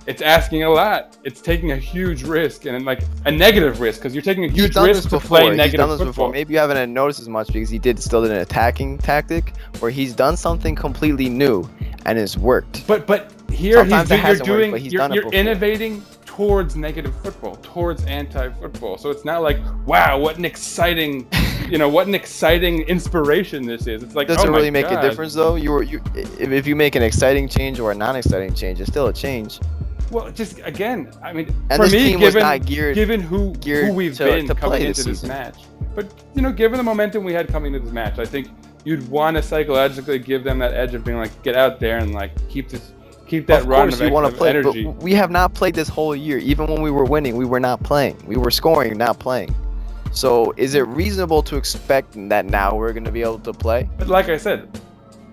it's asking a lot. It's taking a huge risk and like a negative risk because you're taking a huge risk to play He's negative done this football. before. Maybe you haven't noticed as much because he did still did an attacking tactic where he's done something completely new and it's worked. But but here Sometimes he's, you're worked, doing he's you're, you're innovating towards negative football, towards anti-football. So it's not like wow, what an exciting, you know, what an exciting inspiration this is. It's like Does oh it really make God. a difference though? You were you if, if you make an exciting change or a non-exciting change, it's still a change. Well, just again, I mean, And for me, given not geared- given who geared who we've to- been to coming play into this this match, but you know, given the momentum we had coming into this match, I think you'd want to psychologically give them that edge of being like, get out there and like keep this, keep that of run course of, you want to play, energy. but we have not played this whole year. Even when we were winning, we were not playing. We were scoring, not playing. So is it reasonable to expect that now we're going to be able to play? But like I said,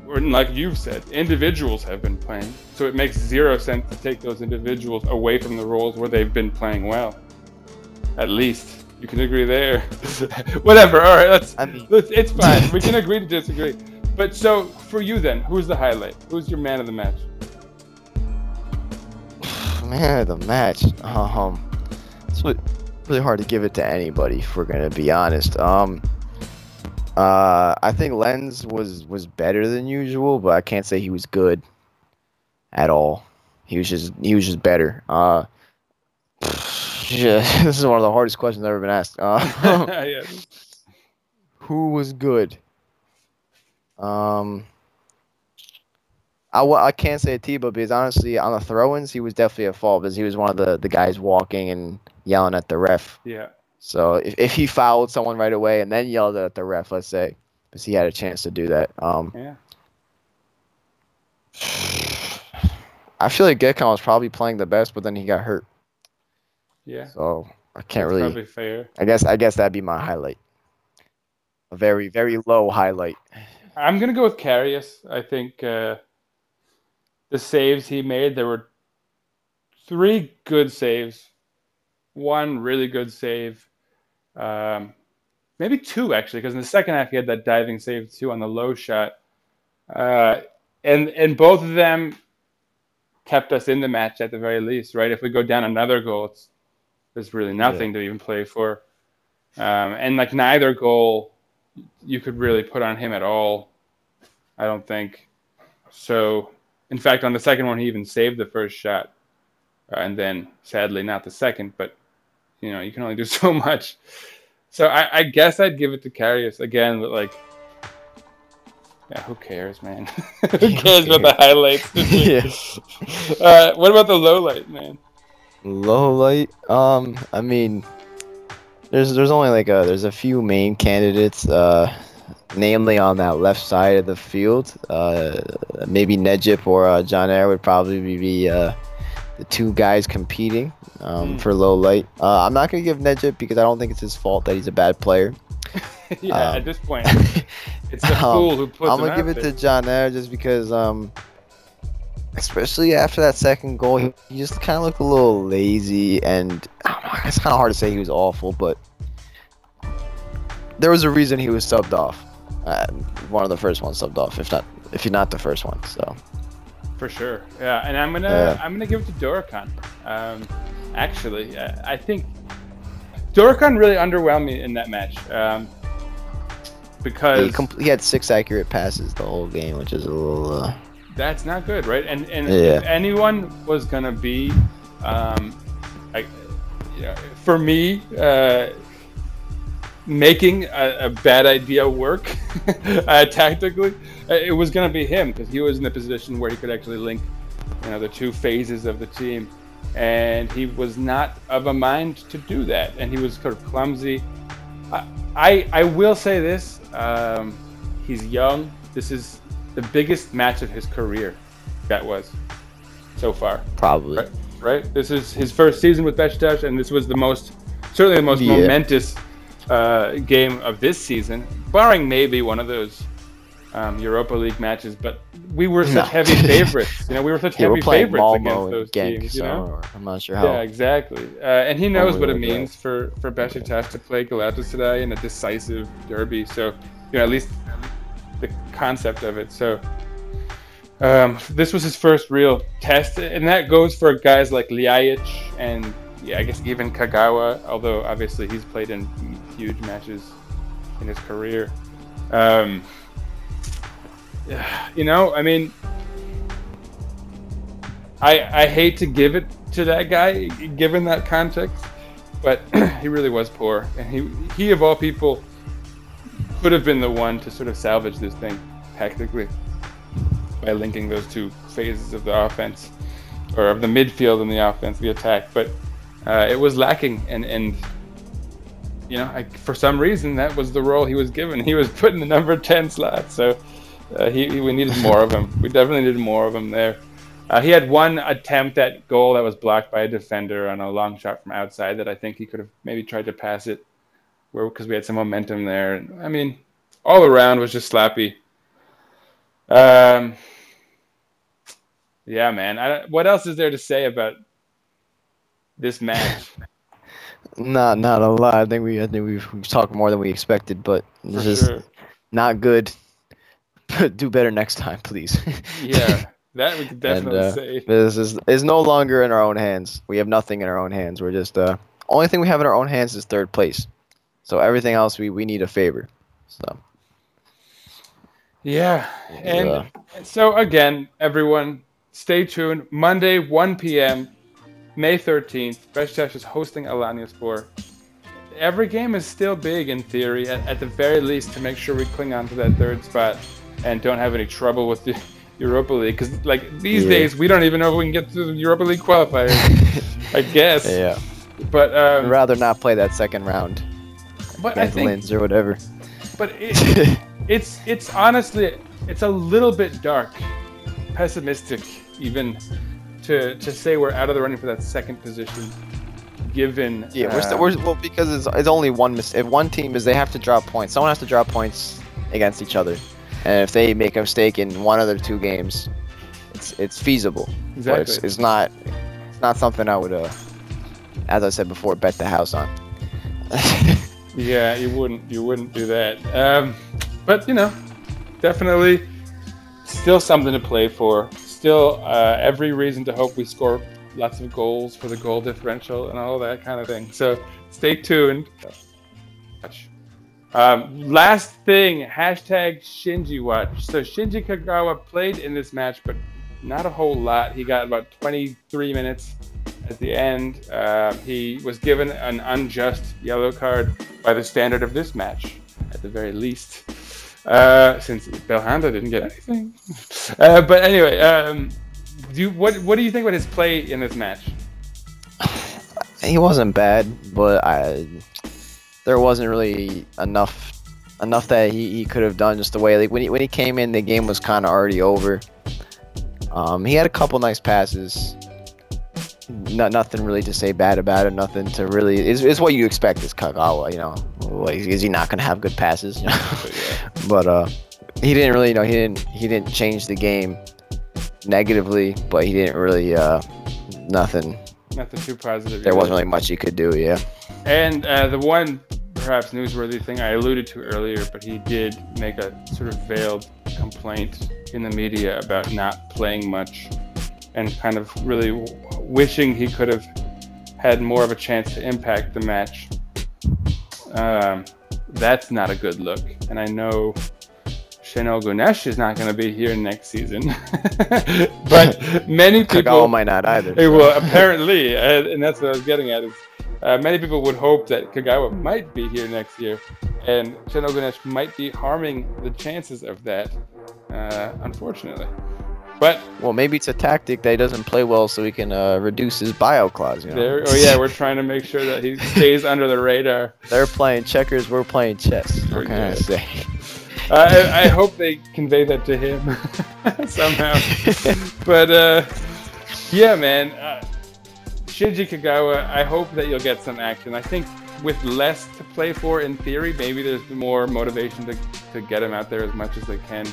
or like you've said, individuals have been playing, so it makes zero sense to take those individuals away from the roles where they've been playing well. At least you can agree there. Whatever. All right, let's. I mean- let's it's fine. we can agree to disagree. But so for you then, who's the highlight? Who's your man of the match? Man of the match. Um, it's really, hard to give it to anybody. If we're gonna be honest. Um, uh, I think Lens was was better than usual, but I can't say he was good at all. He was just he was just better. Uh, yeah, this is one of the hardest questions I've ever been asked. Uh, yeah. who was good? Um, I, I can't say Tiba because honestly, on the throw-ins, he was definitely at fault because he was one of the, the guys walking and yelling at the ref. Yeah. So if, if he fouled someone right away and then yelled at the ref, let's say, because he had a chance to do that. Um, Yeah. I feel like Gökhan was probably playing the best, but then he got hurt, Yeah, so I can't that's really. probably fair. I guess I guess that'd be my highlight. A very very low highlight. I'm gonna go with Karius. I think uh, the saves he made, there were three good saves, one really good save, um, maybe two actually, because in the second half he had that diving save too on the low shot, uh, and and both of them kept us in the match at the very least, right? If we go down another goal, it's there's really nothing to even play for, um, and like neither goal you could really put on him at all. I don't think. So, in fact, on the second one, he even saved the first shot, uh, and then sadly not the second. But you know, you can only do so much. So I, I guess I'd give it to Karius again, but like, yeah, who cares, man? who cares about the highlights? yeah. uh, what about the low light, man? Low light. Um, I mean, there's there's only like a there's a few main candidates. Uh, namely on that left side of the field. Uh, maybe Necip or uh, Caner would probably be uh, the two guys competing um, Mm. for low light. Uh, I'm not gonna give Necip because I don't think it's his fault that he's a bad player. yeah, Um, at this point, it's the Um, fool who puts I'm gonna give it there. to Caner just because, um, especially after that second goal, he, he just kind of looked a little lazy, and I don't know, it's kind of hard to say he was awful, but there was a reason he was subbed off. Uh, one of the first ones subbed off, if not if you're not the first one. So For sure, yeah, and I'm gonna Yeah. I'm gonna give it to Dorukhan. Um, actually, uh, I think Dorukhan really underwhelmed me in that match um, because he, compl- he had six accurate passes the whole game, which is a little. Uh, that's not good, right? And and Yeah. if anyone was gonna be, um, you know, for me, uh, making a, a bad idea work uh, tactically, uh, it was gonna be him because he was in a position where he could actually link, you know, the two phases of the team, and he was not of a mind to do that, and he was sort of clumsy. I I, I will say this: um, he's young. This is the biggest match of his career. That was so far. probably. Right, right. This is his first season with Besiktas, and this was the most, certainly the most Yeah. momentous uh, game of this season, barring maybe one of those um, Europa League matches. But we were such No. heavy favorites. You know, we were such Yeah, we're heavy playing favorites against Malmo those Genk, teams. You so know. I'm not sure how. Yeah, exactly. Uh, and he knows what it means for for Besiktas to play Galatasaray in a decisive derby. So, you know, at least the concept of it. So, um, this was his first real test, and that goes for guys like Ljajic and yeah, I guess even Kagawa. Although obviously he's played in huge matches in his career. Um, you know, I mean, I I hate to give it to that guy given that context, but he really was poor, and he he of all people could have been the one to sort of salvage this thing tactically by linking those two phases of the offense or of the midfield and the offense, the attack. But uh, it was lacking, and and you know, I, for some reason that was the role he was given. He was put in the number ten slot, so uh, he, he- we needed more of him. We definitely needed more of him there. Uh, he had one attempt at goal that was blocked by a defender on a long shot from outside that I think he could have maybe tried to pass it, where because we had some momentum there. I mean, all around was just slappy. Um, yeah, man. I, what else is there to say about this match? Not not a lot. I think we I think we've, we've talked more than we expected, but this is sure. not good. Do better next time, please. Yeah, that we could and definitely uh, say. this is is no longer in our own hands. We have nothing in our own hands. We're just uh only thing we have in our own hands is third place. So everything else we, we need a favor. So Yeah, and Yeah. so again, everyone, stay tuned. Monday, 1 p.m., May 13th, Besiktas is hosting Alanyaspor. Every game is still big in theory, at, at the very least, to make sure we cling on to that third spot and don't have any trouble with the Europa League. Because like these Yeah. days, we don't even know if we can get to the Europa League qualifiers. I guess. yeah, But I'd um, rather not play that second round but I think Linz or whatever. but it, it's it's honestly it's a little bit dark, pessimistic even to to say we're out of the running for that second position, given Yeah, we're, still, uh, we're well because it's, it's only one mis- If one team is they have to drop points. Someone has to drop points against each other, and if they make a mistake in one of their two games, it's it's feasible. But it's, it's not it's not something I would uh, as I said before, bet the house on. Yeah, you wouldn't you wouldn't do that. Um, but you know, definitely still something to play for. Still uh, every reason to hope we score lots of goals for the goal differential and all that kind of thing. So stay tuned. Um, last thing, hashtag Shinji watch. So Shinji Kagawa played in this match, but not a whole lot. He got about 23 minutes at the end. Uh, he was given an unjust yellow card by the standard of this match, at the very least, uh, since Belhanda didn't get anything. Uh, but anyway, um, do you, what what do you think about his play in this match? he wasn't bad, but I there wasn't really enough enough that he, he could have done just the way like when he when he came in the game was kind of already over. Um, he had a couple nice passes. No, nothing really to say bad about it. Nothing to really is is what you expect is Kagawa. You know, is he not gonna have good passes? You know? but uh, he didn't really you know he didn't he didn't change the game negatively, but he didn't really uh nothing Nothing too positive. there either. wasn't really much he could do, yeah. And uh, the one perhaps newsworthy thing I alluded to earlier, but he did make a sort of veiled complaint in the media about not playing much and kind of really w- wishing he could have had more of a chance to impact the match. Um, that's not a good look. And I know Şenol Güneş is not going to be here next season. but many people. Kagawa might not either. Hey, well, apparently, and that's what I was getting at. Is uh, many people would hope that Kagawa might be here next year, and Şenol Güneş might be harming the chances of that, uh, unfortunately. But Well, maybe it's a tactic that he doesn't play well, so he can uh, reduce his buyout clause. You know? there, oh yeah, we're trying to make sure that he stays under the radar. They're playing checkers, we're playing chess. What can I say? I, I hope they convey that to him somehow. but uh, yeah, man, uh, Shinji Kagawa. I hope that you'll get some action. I think with less to play for, in theory, maybe there's more motivation to, to get him out there as much as they can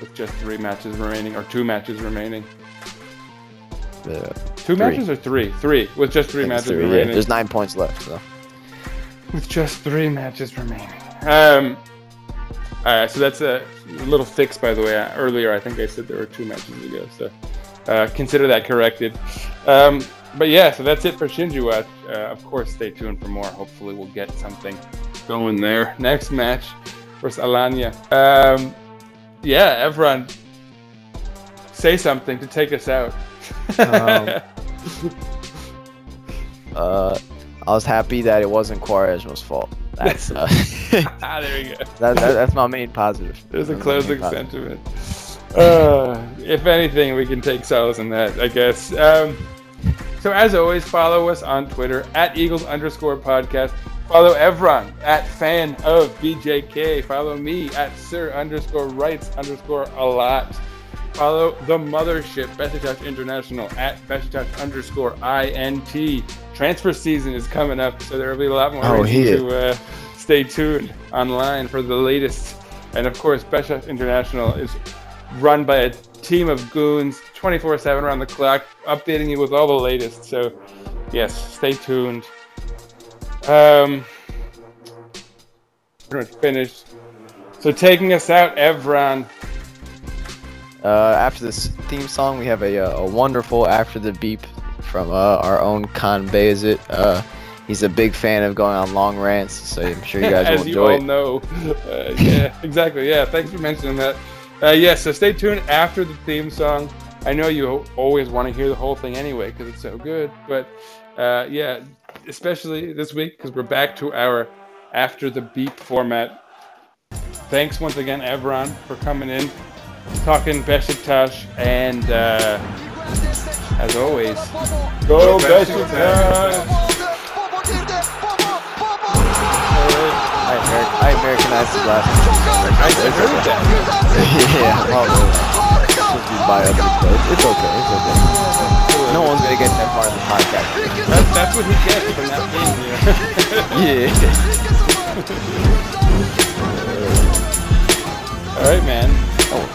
with just three matches remaining or two matches remaining. Uh, Two matches or three? Three with just three matches three, yeah. remaining. There's nine points left. So. with just three matches remaining. Um, uh, so that's a little fix, by the way. Earlier, I think I said there were two matches ago, so uh, consider that corrected. Um, but yeah, so that's it for Shinji Watch. Uh, of course, stay tuned for more. Hopefully, we'll get something going there. Next match versus Alanya. Um, yeah, Evran, say something to take us out. Um, Uh, I was happy that it wasn't Quaresma's fault. That's uh, ah, there you go. that, that, that's my main positive. There's a That's main closing sentiment. Uh, if anything, we can take solace in that, I guess. Um, so, as always, follow us on Twitter at Eagles underscore podcast. Follow Evran at fan of BJK. Follow me at Sir underscore rights underscore a lot. Follow the mothership, Besiktas International, at Besiktas underscore INT. Transfer season is coming up, so there will be a lot more Oh, to uh, stay tuned online for the latest. And of course, Besiktas International is run by a team of goons 24 7 around the clock, updating you with all the latest. So, yes, stay tuned. Um, pretty much finished. So, taking us out, Evran. Uh, after this theme song, we have a, uh, a wonderful after the beep from uh, our own Kaan Bayezid. Uh, he's a big fan of going on long rants, so I'm sure you guys will enjoy As you all it. know. Uh, yeah, exactly. Yeah, thanks for mentioning that. Uh, yes, so stay tuned after the theme song. I know you always want to hear the whole thing anyway because it's so good, but uh, yeah, especially this week because we're back to our after the beep format. Thanks once again, Evran, for coming in, talking Besiktas, and uh, as always, go Besiktas! I, Ameri- I Americanized his last name. I heard that. yeah, well, uh, should be biased, but it's okay. It's okay. No one's gonna get that far in the podcast. That's, that's what he gets from that being here. Yeah. All right, man. Oh,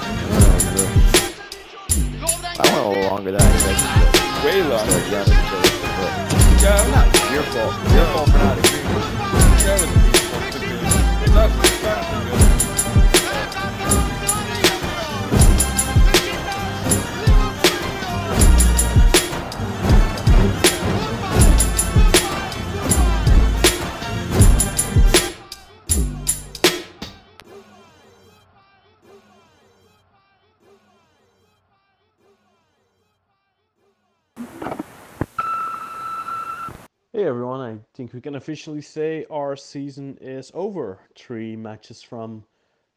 I went a little longer than I expected. Way longer. Start yelling at each other, but Yeah, not. Your fault. Your fault for not agreeing. Think we can officially say our season is over. Three matches from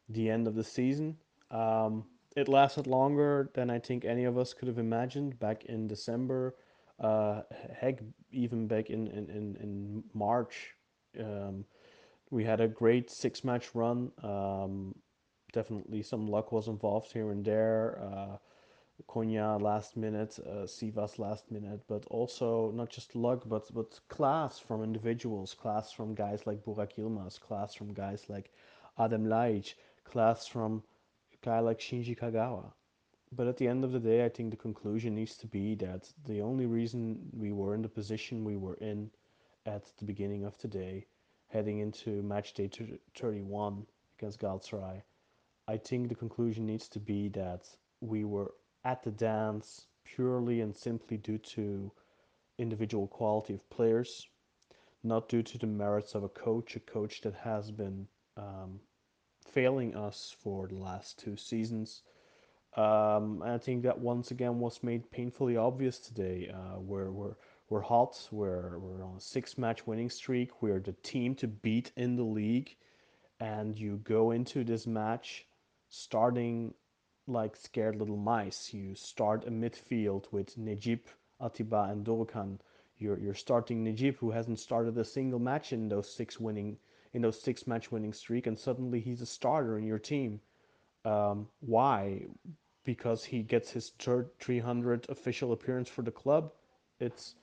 the end of the season. Um, it lasted longer than I think any of us could have imagined back in December. Uh, heck, even back in, in, in, in March. Um, we had a great six match run. Um, definitely some luck was involved here and there. Uh, Konya last minute, uh, Sivas last minute, but also not just luck, but but class from individuals, class from guys like Burak Yilmaz, class from guys like Adem Ljajic, class from a guy like Shinji Kagawa. But at the end of the day, I think the conclusion needs to be that the only reason we were in the position we were in at the beginning of today, heading into match day 31 against Galatasaray, I think the conclusion needs to be that we were at the dance purely and simply due to individual quality of players, not due to the merits of a coach, a coach that has been um, failing us for the last two seasons. Um, and I think that once again was made painfully obvious today. Uh, we're, we're, we're hot, we're, we're on a six match winning streak, we're the team to beat in the league, and you go into this match starting like scared little mice. You start a midfield with Necip, Atiba, and Dorukhan. You're, you're starting Necip, who hasn't started a single match in those six winning in those six match winning streak, and suddenly he's a starter in your team. Um, why? Because he gets his third 300 official appearance for the club. It's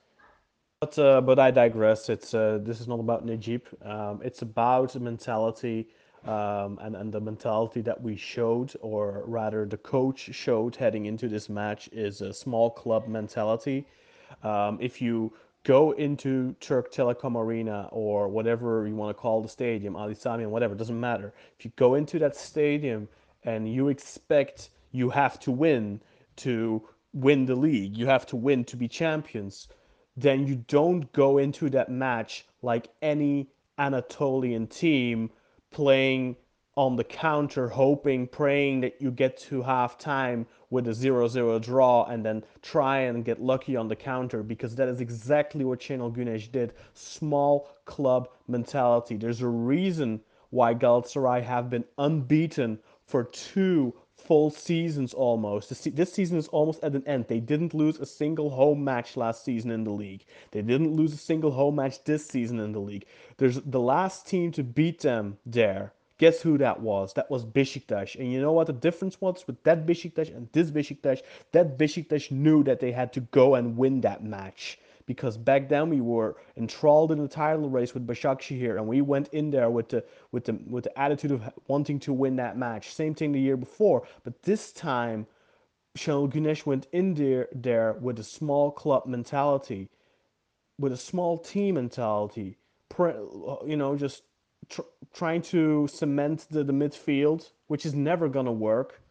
but uh, but I digress. It's uh, this is not about Necip. Um, it's about the mentality um, and and the mentality that we showed, or rather, the coach showed heading into this match is a small club mentality. Um, if you go into Türk Telekom Arena or whatever you want to call the stadium, Ali Sami whatever, doesn't matter. If you go into that stadium and you expect you have to win to win the league, you have to win to be champions, then you don't go into that match like any Anatolian team playing on the counter, hoping, praying that you get to half time with a 0 0 draw and then try and get lucky on the counter because that is exactly what Şenol Güneş did. Small club mentality. There's a reason why Galatasaray have been unbeaten for two full seasons almost. This, season is almost at an end. They didn't lose a single home match last season in the league. They didn't lose a single home match this season in the league. There's the last team to beat them there. Guess who that was? That was Besiktas. And you know what the difference was with that Besiktas and this Besiktas? That Besiktas knew that they had to go and win that match because back then we were enthralled in the title race with Bashak Başakşehir and we went in there with the with the with the attitude of wanting to win that match. Same thing the year before, but this time Şenol Güneş went in there there with a small club mentality, with a small team mentality, you know, just tr- trying to cement the, the midfield, which is never gonna work.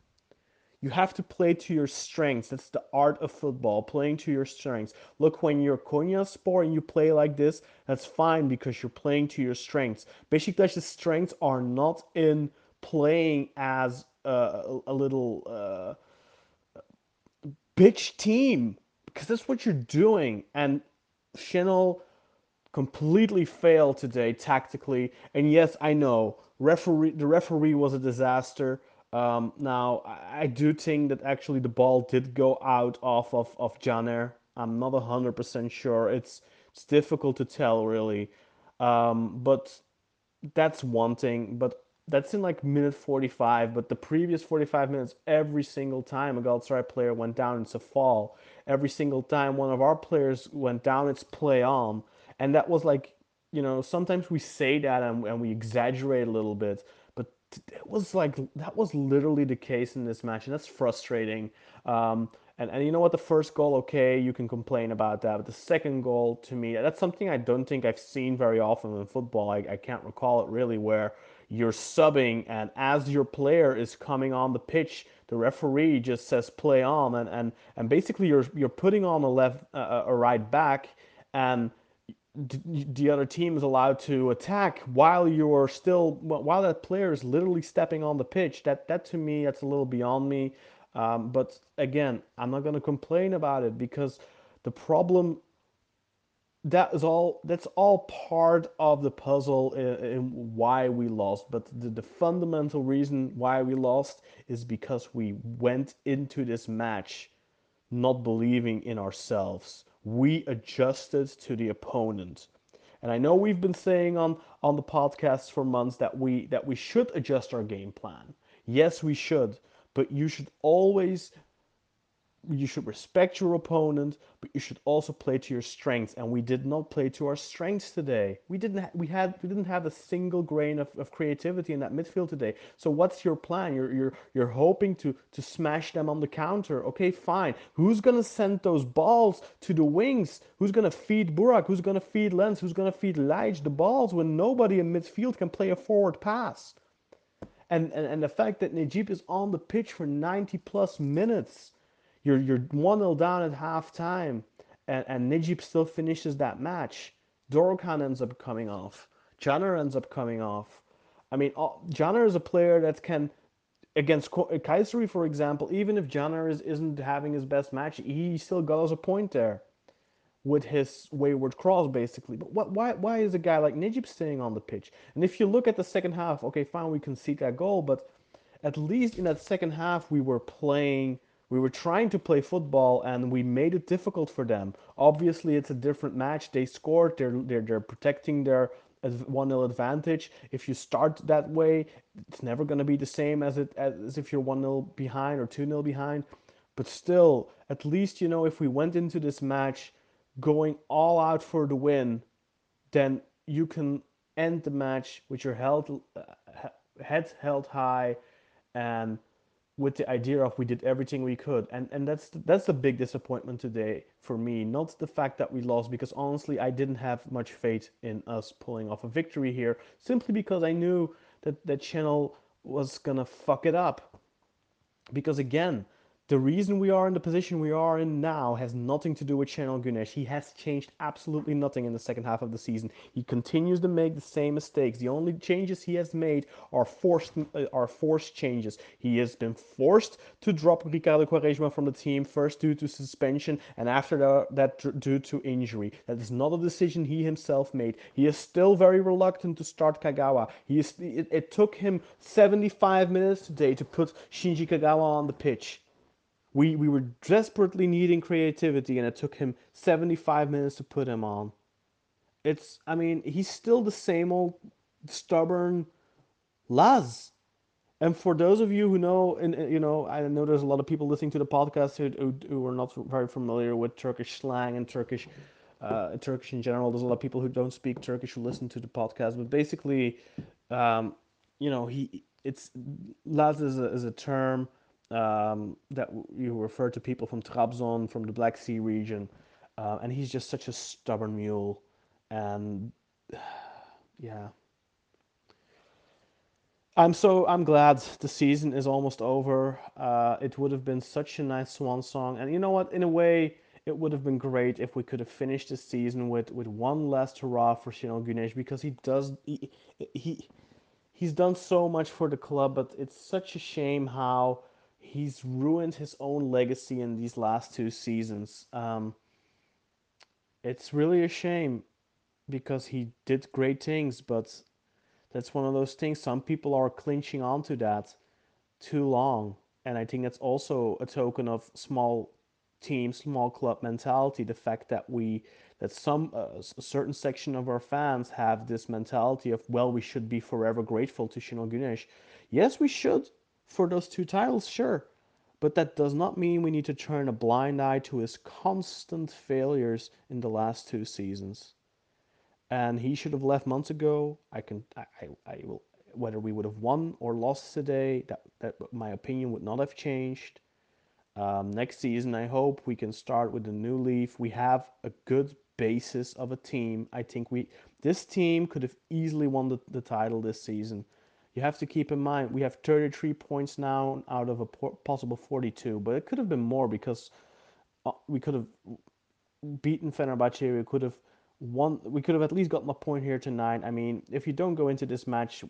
You have to play to your strengths. That's the art of football, playing to your strengths. Look, when you're Konyaspor and you play like this, that's fine because you're playing to your strengths. Beşiktaş's strengths are not in playing as a, a, a little uh, bitch team because that's what you're doing. And Şenol completely failed today tactically. And yes, I know referee the referee was a disaster. Um, now I, do think that actually the ball did go out off of of Caner. I'm not hundred percent sure. It's it's difficult to tell really, um, but that's one thing. But that's in like minute 45, but the previous 45 minutes, every single time a Galatasaray player went down, it's a fall. Every single time one of our players went down, it's play on. And that was like, you know, sometimes we say that and, and we exaggerate a little bit, it was like, that was literally the case in this match, and that's frustrating. Um, and, and you know what? The first goal, okay, you can complain about that. But the second goal, to me, that's something I don't think I've seen very often in football. I, I can't recall it really, where you're subbing, and as your player is coming on the pitch, the referee just says play on, and and, and basically you're you're putting on a left uh, a right back, and the other team is allowed to attack while you're still while that player is literally stepping on the pitch. That that to me that's a little beyond me. Um, but again, I'm not going to complain about it because the problem that is all that's all part of the puzzle in, in why we lost but the, the fundamental reason why we lost is because we went into this match not believing in ourselves we adjusted to the opponent. And i know we've been saying on on the podcast for months that we that we should adjust our game plan. Yes we should but you should always you should respect your opponent, but you should also play to your strengths. And we did not play to our strengths today. We didn't. Ha- we had. We didn't have a single grain of, of creativity in that midfield today. So what's your plan? You're you're you're hoping to to smash them on the counter. Okay, fine. Who's gonna send those balls to the wings? Who's gonna feed Burak? Who's gonna feed Lens? Who's gonna feed Lage the balls when nobody in midfield can play a forward pass? And, and, and the fact that Necip is on the pitch for 90 plus minutes you're you're one 0 down at halftime, and and Necip still finishes that match. Dorukhan ends up coming off. Caner ends up coming off. I mean, Caner is a player that can against Kayseri, for example. Even if Caner is isn't having his best match, he still got us a point there with his wayward cross, basically. But what, why why is a guy like Necip staying on the pitch? And if you look at the second half, okay, fine, we concede that goal, but at least in that second half, we were playing we were trying to play football and we made it difficult for them. Obviously, it's a different match. They scored. They're they're, they're protecting their one 0 advantage. If you start that way, it's never going to be the same as it as if you're one 0 behind or two 0 behind. But still, at least you know if we went into this match going all out for the win, then you can end the match with your held, uh, head held high and with the idea of we did everything we could. And and that's that's the big disappointment today for me. Not the fact that we lost because honestly I didn't have much faith in us pulling off a victory here simply because I knew that that Şenol was gonna fuck it up. Because again the reason we are in the position we are in now has nothing to do with Şenol Güneş. He has changed absolutely nothing in the second half of the season. He continues to make the same mistakes. The only changes he has made are forced uh, are forced changes. He has been forced to drop Ricardo Quaresma from the team first due to suspension and after that, that due to injury. That is not a decision he himself made. He is still very reluctant to start Kagawa. He is, it, it took him 75 minutes today to put Shinji Kagawa on the pitch. We, we were desperately needing creativity, and it took him 75 minutes to put him on. It's, I mean, he's still the same old stubborn Laz. And for those of you who know, and you know, I know there's a lot of people listening to the podcast who, who, who are not very familiar with Turkish slang and Turkish, uh, Turkish in general. There's a lot of people who don't speak Turkish who listen to the podcast. But basically, um, you know, he it's Laz is a, is a term um, that you refer to people from Trabzon, from the Black Sea region, uh, and he's just such a stubborn mule, and yeah. I'm so I'm glad the season is almost over. Uh, it would have been such a nice swan song, and you know what? In a way, it would have been great if we could have finished the season with with one last hurrah for Şenol Güneş because he does he, he he's done so much for the club, but it's such a shame how he's ruined his own legacy in these last two seasons. Um, it's really a shame because he did great things, but that's one of those things. Some people are clinching onto that too long, and I think that's also a token of small team, small club mentality. The fact that we that some uh, a certain section of our fans have this mentality of well, we should be forever grateful to Şenol Güneş. Yes, we should for those two titles, sure. But that does not mean we need to turn a blind eye to his constant failures in the last two seasons. And he should have left months ago. I can I, I, I will whether we would have won or lost today, that, that my opinion would not have changed. Um, next season, I hope we can start with a new leaf. We have a good basis of a team. I think we this team could have easily won the, the title this season. You have to keep in mind we have 33 points now out of a possible 42, but it could have been more because uh, we could have beaten Fenerbahce. We could have won. We could have at least gotten a point here tonight. I mean, if you don't go into this match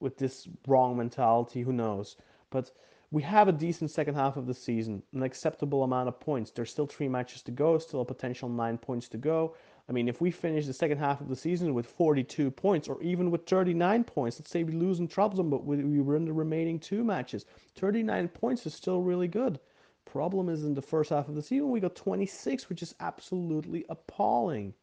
with this wrong mentality, who knows? But we have a decent second half of the season, an acceptable amount of points. There's still three matches to go, still a potential nine points to go. I mean, if we finish the second half of the season with 42 points or even with 39 points, let's say we lose in Trabzon, but we, we win the remaining two matches, 39 points is still really good. Problem is in the first half of the season we got 26, which is absolutely appalling.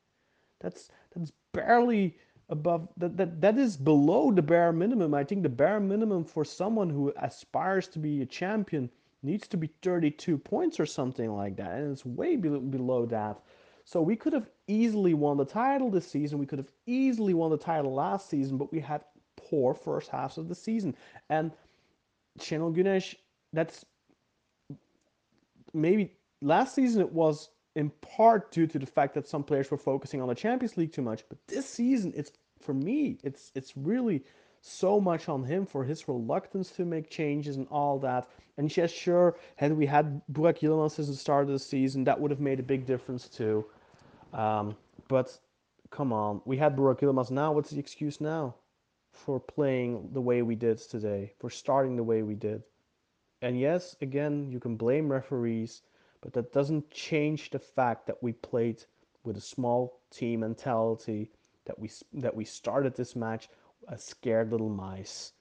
That's that's barely above that, that that is below the bare minimum. I think the bare minimum for someone who aspires to be a champion needs to be 32 points or something like that, and it's way be- below that. So we could have easily won the title this season. We could have easily won the title last season, but we had poor first halves of the season. And Şenol Güneş, that's maybe last season it was in part due to the fact that some players were focusing on the Champions League too much. But this season, it's for me, it's it's really so much on him for his reluctance to make changes and all that. And yes, sure, had we had Burak Yilmaz as the start of the season, that would have made a big difference too. Um, but come on, we had Burak Yilmaz. Now, what's the excuse now for playing the way we did today, for starting the way we did? And yes, again, you can blame referees but that doesn't change the fact that we played with a small team mentality, that we that we started this match as scared little mice,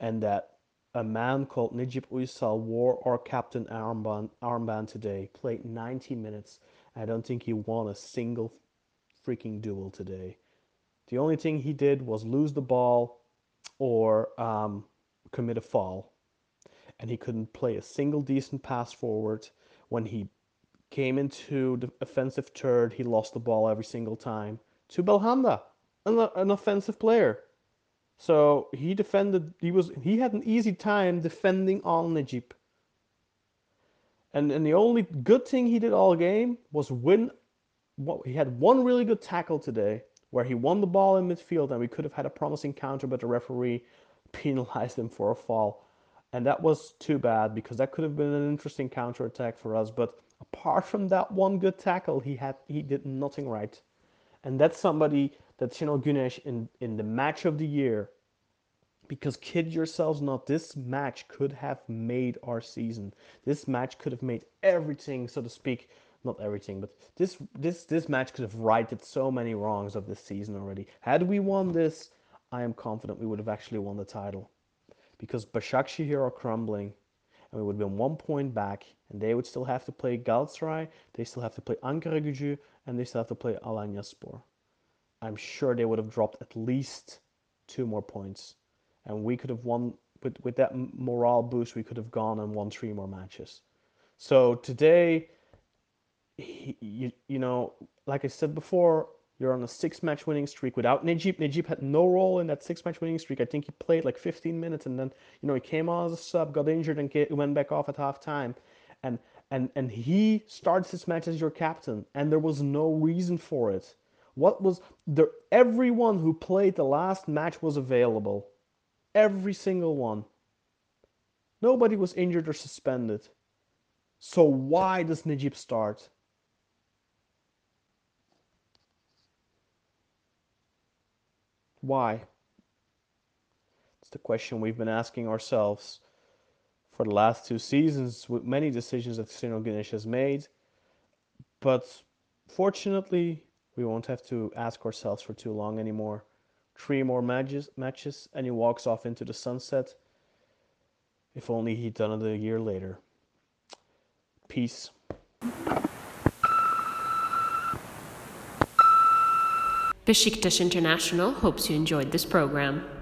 and that a man called Necip Uysal wore our captain armband, armband today, played 90 minutes. I don't think he won a single freaking duel today. The only thing he did was lose the ball or um, commit a foul. And he couldn't play a single decent pass forward when he came into the offensive third, he lost the ball every single time to Belhanda, an, an offensive player. So he defended. He was he had an easy time defending on Necip. And and the only good thing he did all game was win. What he had one really good tackle today, where he won the ball in midfield, and we could have had a promising counter, but the referee penalized him for a fall and that was too bad because that could have been an interesting counter attack for us. But apart from that one good tackle, he had he did nothing right, and that's somebody that Şenol Güneş in in the match of the year. Because kid yourselves not, this match could have made our season. This match could have made everything, so to speak, not everything, but this this this match could have righted so many wrongs of this season already. Had we won this, I am confident we would have actually won the title because Başakşehir are crumbling and we would have been one point back and they would still have to play Galatasaray, they still have to play Ankaragücü, and they still have to play Alanyaspor. I'm sure they would have dropped at least two more points and we could have won with, with that morale boost we could have gone and won three more matches so today you, you know like i said before you're on a six match winning streak without Necip. Necip had no role in that six match winning streak. I think he played like 15 minutes and then, you know, he came on as a sub, got injured, and went back off at half time. And, and, and he starts this match as your captain, and there was no reason for it. What was there? Everyone who played the last match was available. Every single one. Nobody was injured or suspended. So why does Necip start? Why? It's the question we've been asking ourselves for the last two seasons with many decisions that Şenol Güneş has made. But fortunately, we won't have to ask ourselves for too long anymore. Three more matches, matches, and he walks off into the sunset. If only he'd done it a year later. Peace. Beşiktaş International hopes you enjoyed this program.